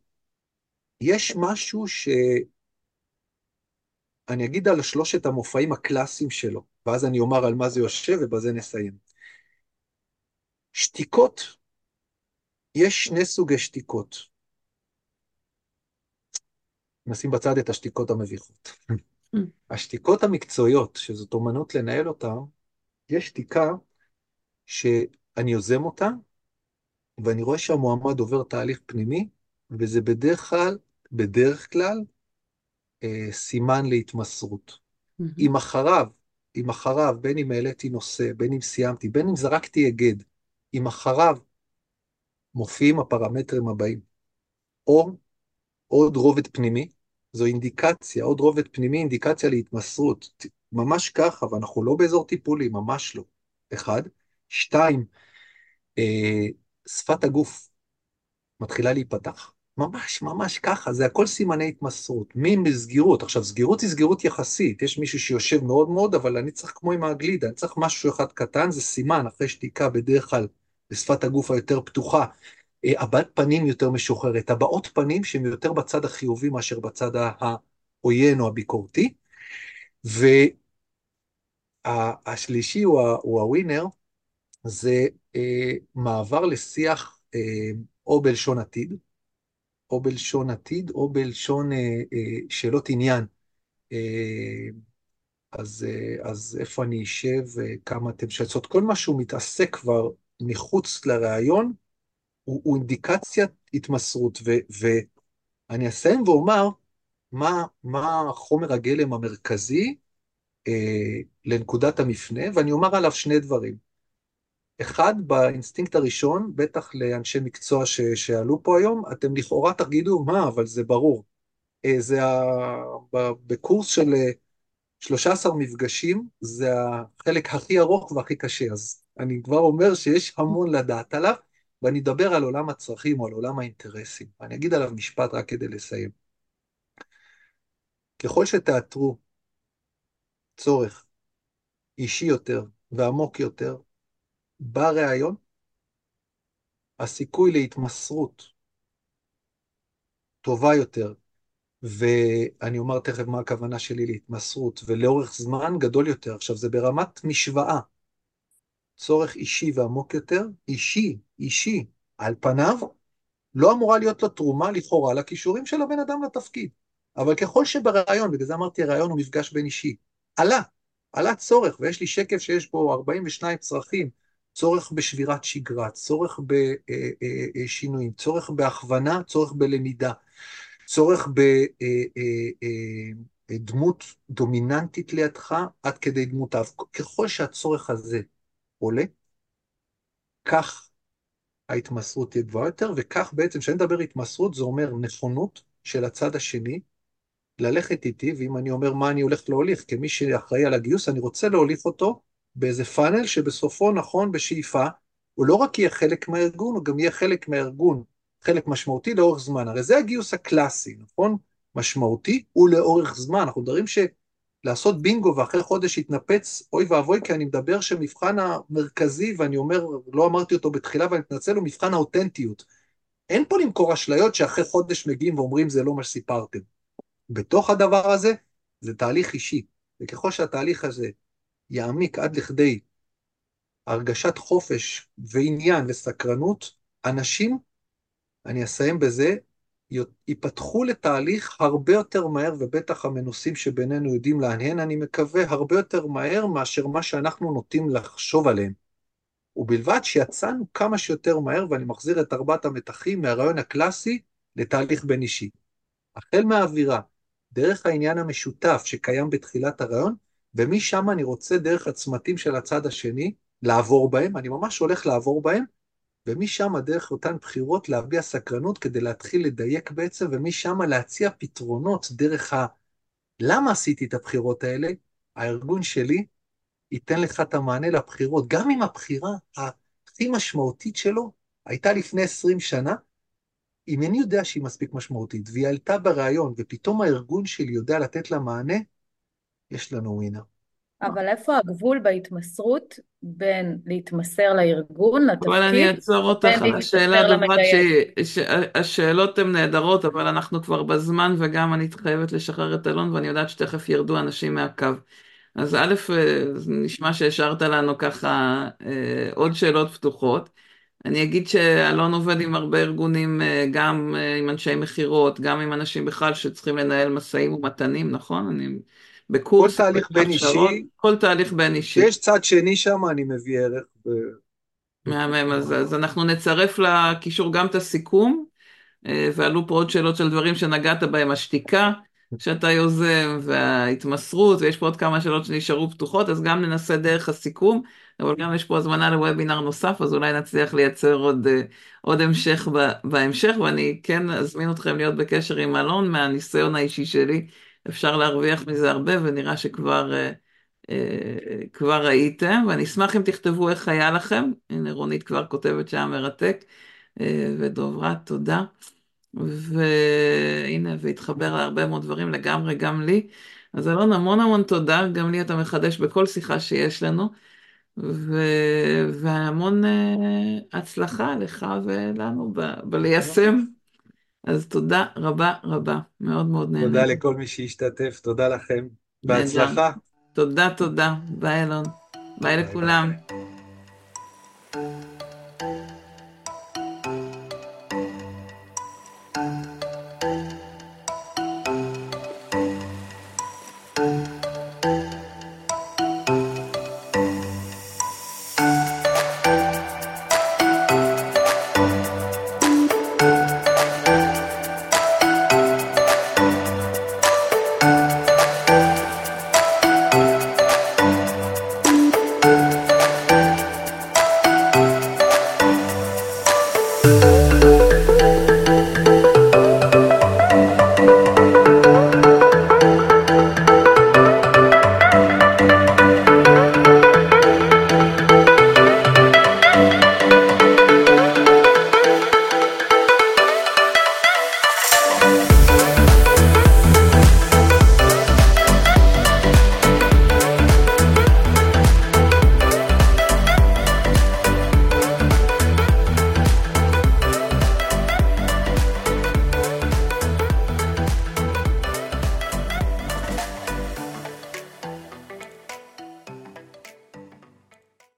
משהו ש... אני אגיד על שלושת המופעים הקלאסיים שלו, ואז אני אומר על מה זה יושב ובזה נסיים. שתיקות, יש שני סוגי שתיקות. נשים בצד את השתיקות המביכות. השתיקות המקצועיות, שזאת אומנות לנהל אותן, יש שתיקה שאני יוזם אותה, ואני רואה שהמועמד עובר תהליך פנימי, וזה בדרך כלל, בדרך כלל, אה, סימן להתמסרות. Mm-hmm. אם אחריו, אם אחריו, בין אם העליתי נושא, בין אם סיימתי, בין אם זרקתי היגד, אם אחריו מופיעים הפרמטרים הבאים, או עוד רובד פנימי, זו אינדיקציה, עוד רובד פנימי, אינדיקציה להתמסרות. ממש ככה, ואנחנו לא באזור טיפולי, ממש לא. אחד. שתיים, אה, שפת הגוף מתחילה להיפתח. ממש ממש ככה, זה הכל סימני התמסרות, מין בסגירות. עכשיו, סגירות היא סגירות יחסית, יש מישהו שיושב מאוד מאוד, אבל אני צריך כמו עם הגלידה, אני צריך משהו אחד קטן, זה סימן, אחרי שתיקה בדרך כלל בשפת הגוף היותר פתוחה, אה, הבעת פנים יותר משוחררת, הבעות פנים שהן יותר בצד החיובי מאשר בצד העוין או הביקורתי. והשלישי הוא, הוא הווינר, זה אה, מעבר לשיח אה, או בלשון עתיד, או בלשון עתיד, או בלשון אה, אה, שאלות עניין. אה, אז, אה, אז איפה אני אשב, אה, כמה אתם שצות, כל מה שהוא מתעסק כבר מחוץ לראיון, הוא, הוא אינדיקציית התמסרות. ו, ואני אסיים ואומר מה, מה חומר הגלם המרכזי אה, לנקודת המפנה, ואני אומר עליו שני דברים. אחד, באינסטינקט הראשון, בטח לאנשי מקצוע ש, שעלו פה היום, אתם לכאורה תגידו, מה, אבל זה ברור. אה, זה ה... בקורס של 13 אה, מפגשים, זה החלק הכי ארוך והכי קשה, אז אני כבר אומר שיש המון לדעת עליו, ואני אדבר על עולם הצרכים או על עולם האינטרסים. אני אגיד עליו משפט רק כדי לסיים. ככל שתאתרו צורך אישי יותר ועמוק יותר, בריאיון, הסיכוי להתמסרות טובה יותר, ואני אומר תכף מה הכוונה שלי להתמסרות, ולאורך זמן גדול יותר. עכשיו, זה ברמת משוואה. צורך אישי ועמוק יותר, אישי, אישי, על פניו, לא אמורה להיות לו תרומה לכאורה לכישורים של הבן אדם לתפקיד. אבל ככל שבריאיון, בגלל זה אמרתי הרעיון הוא מפגש בין אישי, עלה, עלה צורך, ויש לי שקף שיש בו 42 צרכים, צורך בשבירת שגרה, צורך בשינויים, אה, אה, צורך בהכוונה, צורך בלמידה, צורך בדמות דומיננטית לידך עד כדי דמות אב. ככל שהצורך הזה עולה, כך ההתמסרות תהיה גבוהה יותר, וכך בעצם, כשאני מדבר התמסרות, זה אומר נכונות של הצד השני ללכת איתי, ואם אני אומר מה אני הולך להוליך, כמי שאחראי על הגיוס, אני רוצה להוליך אותו באיזה פאנל שבסופו, נכון, בשאיפה, הוא לא רק יהיה חלק מהארגון, הוא גם יהיה חלק מהארגון, חלק משמעותי לאורך זמן. הרי זה הגיוס הקלאסי, נכון? משמעותי ולאורך זמן. אנחנו מדברים שלעשות בינגו ואחרי חודש יתנפץ, אוי ואבוי, כי אני מדבר שמבחן המרכזי, ואני אומר, לא אמרתי אותו בתחילה ואני מתנצל, הוא מבחן האותנטיות. אין פה למכור אשליות שאחרי חודש מגיעים ואומרים זה לא מה שסיפרתם. בתוך הדבר הזה זה תהליך אישי, וככל שהתהליך הזה יעמיק עד לכדי הרגשת חופש ועניין וסקרנות, אנשים, אני אסיים בזה, ייפתחו לתהליך הרבה יותר מהר, ובטח המנוסים שבינינו יודעים להנהן, אני מקווה, הרבה יותר מהר מאשר מה שאנחנו נוטים לחשוב עליהם. ובלבד שיצאנו כמה שיותר מהר, ואני מחזיר את ארבעת המתחים מהרעיון הקלאסי לתהליך בין אישי. החל מהאווירה, דרך העניין המשותף שקיים בתחילת הרעיון, ומשם אני רוצה דרך הצמתים של הצד השני לעבור בהם, אני ממש הולך לעבור בהם, ומשם דרך אותן בחירות להביע סקרנות כדי להתחיל לדייק בעצם, ומשם להציע פתרונות דרך ה... למה עשיתי את הבחירות האלה? הארגון שלי ייתן לך את המענה לבחירות, גם אם הבחירה הכי משמעותית שלו הייתה לפני 20 שנה, אם אני יודע שהיא מספיק משמעותית, והיא עלתה בריאיון, ופתאום הארגון שלי יודע לתת לה מענה, יש לנו ווינר. אבל איפה הגבול בהתמסרות בין להתמסר לארגון, לתפקיד, אבל אני אעצור אותך על השאלה, למרות שהשאלות הן נהדרות, אבל אנחנו כבר בזמן, וגם אני חייבת לשחרר את אלון, ואני יודעת שתכף ירדו אנשים מהקו. אז א', אה, נשמע שהשארת לנו ככה אה, עוד שאלות פתוחות. אני אגיד שאלון עובד עם הרבה ארגונים, אה, גם אה, עם אנשי מכירות, גם עם אנשים בכלל שצריכים לנהל משאים ומתנים, נכון? אני בקורס, כל תהליך בין אישי, כל תהליך בין אישי. יש צד שני שם, אני מביא ערך. ב... מהמם, אז, אז אנחנו נצרף לקישור גם את הסיכום, אה, ועלו פה עוד שאלות של דברים שנגעת בהם, השתיקה שאתה יוזם, וההתמסרות, ויש פה עוד כמה שאלות שנשארו פתוחות, אז גם ננסה דרך הסיכום. אבל גם יש פה הזמנה לוובינר נוסף, אז אולי נצליח לייצר עוד, אה, עוד המשך בהמשך, ואני כן אזמין אתכם להיות בקשר עם אלון, מהניסיון האישי שלי, אפשר להרוויח מזה הרבה, ונראה שכבר אה, אה, כבר ראיתם, ואני אשמח אם תכתבו איך היה לכם, הנה רונית כבר כותבת שהיה מרתק, ודוברת, תודה. והנה, והתחבר להרבה מאוד דברים לגמרי, גם לי. אז אלון, המון המון תודה, גם לי אתה מחדש בכל שיחה שיש לנו. ו... והמון uh, הצלחה לך ולנו ב... בליישם. אז תודה רבה רבה, מאוד מאוד נהנה. תודה לכל מי שהשתתף, תודה לכם. בהצלחה. תודה, תודה. ביי, אלון. ביי לכולם. ביי.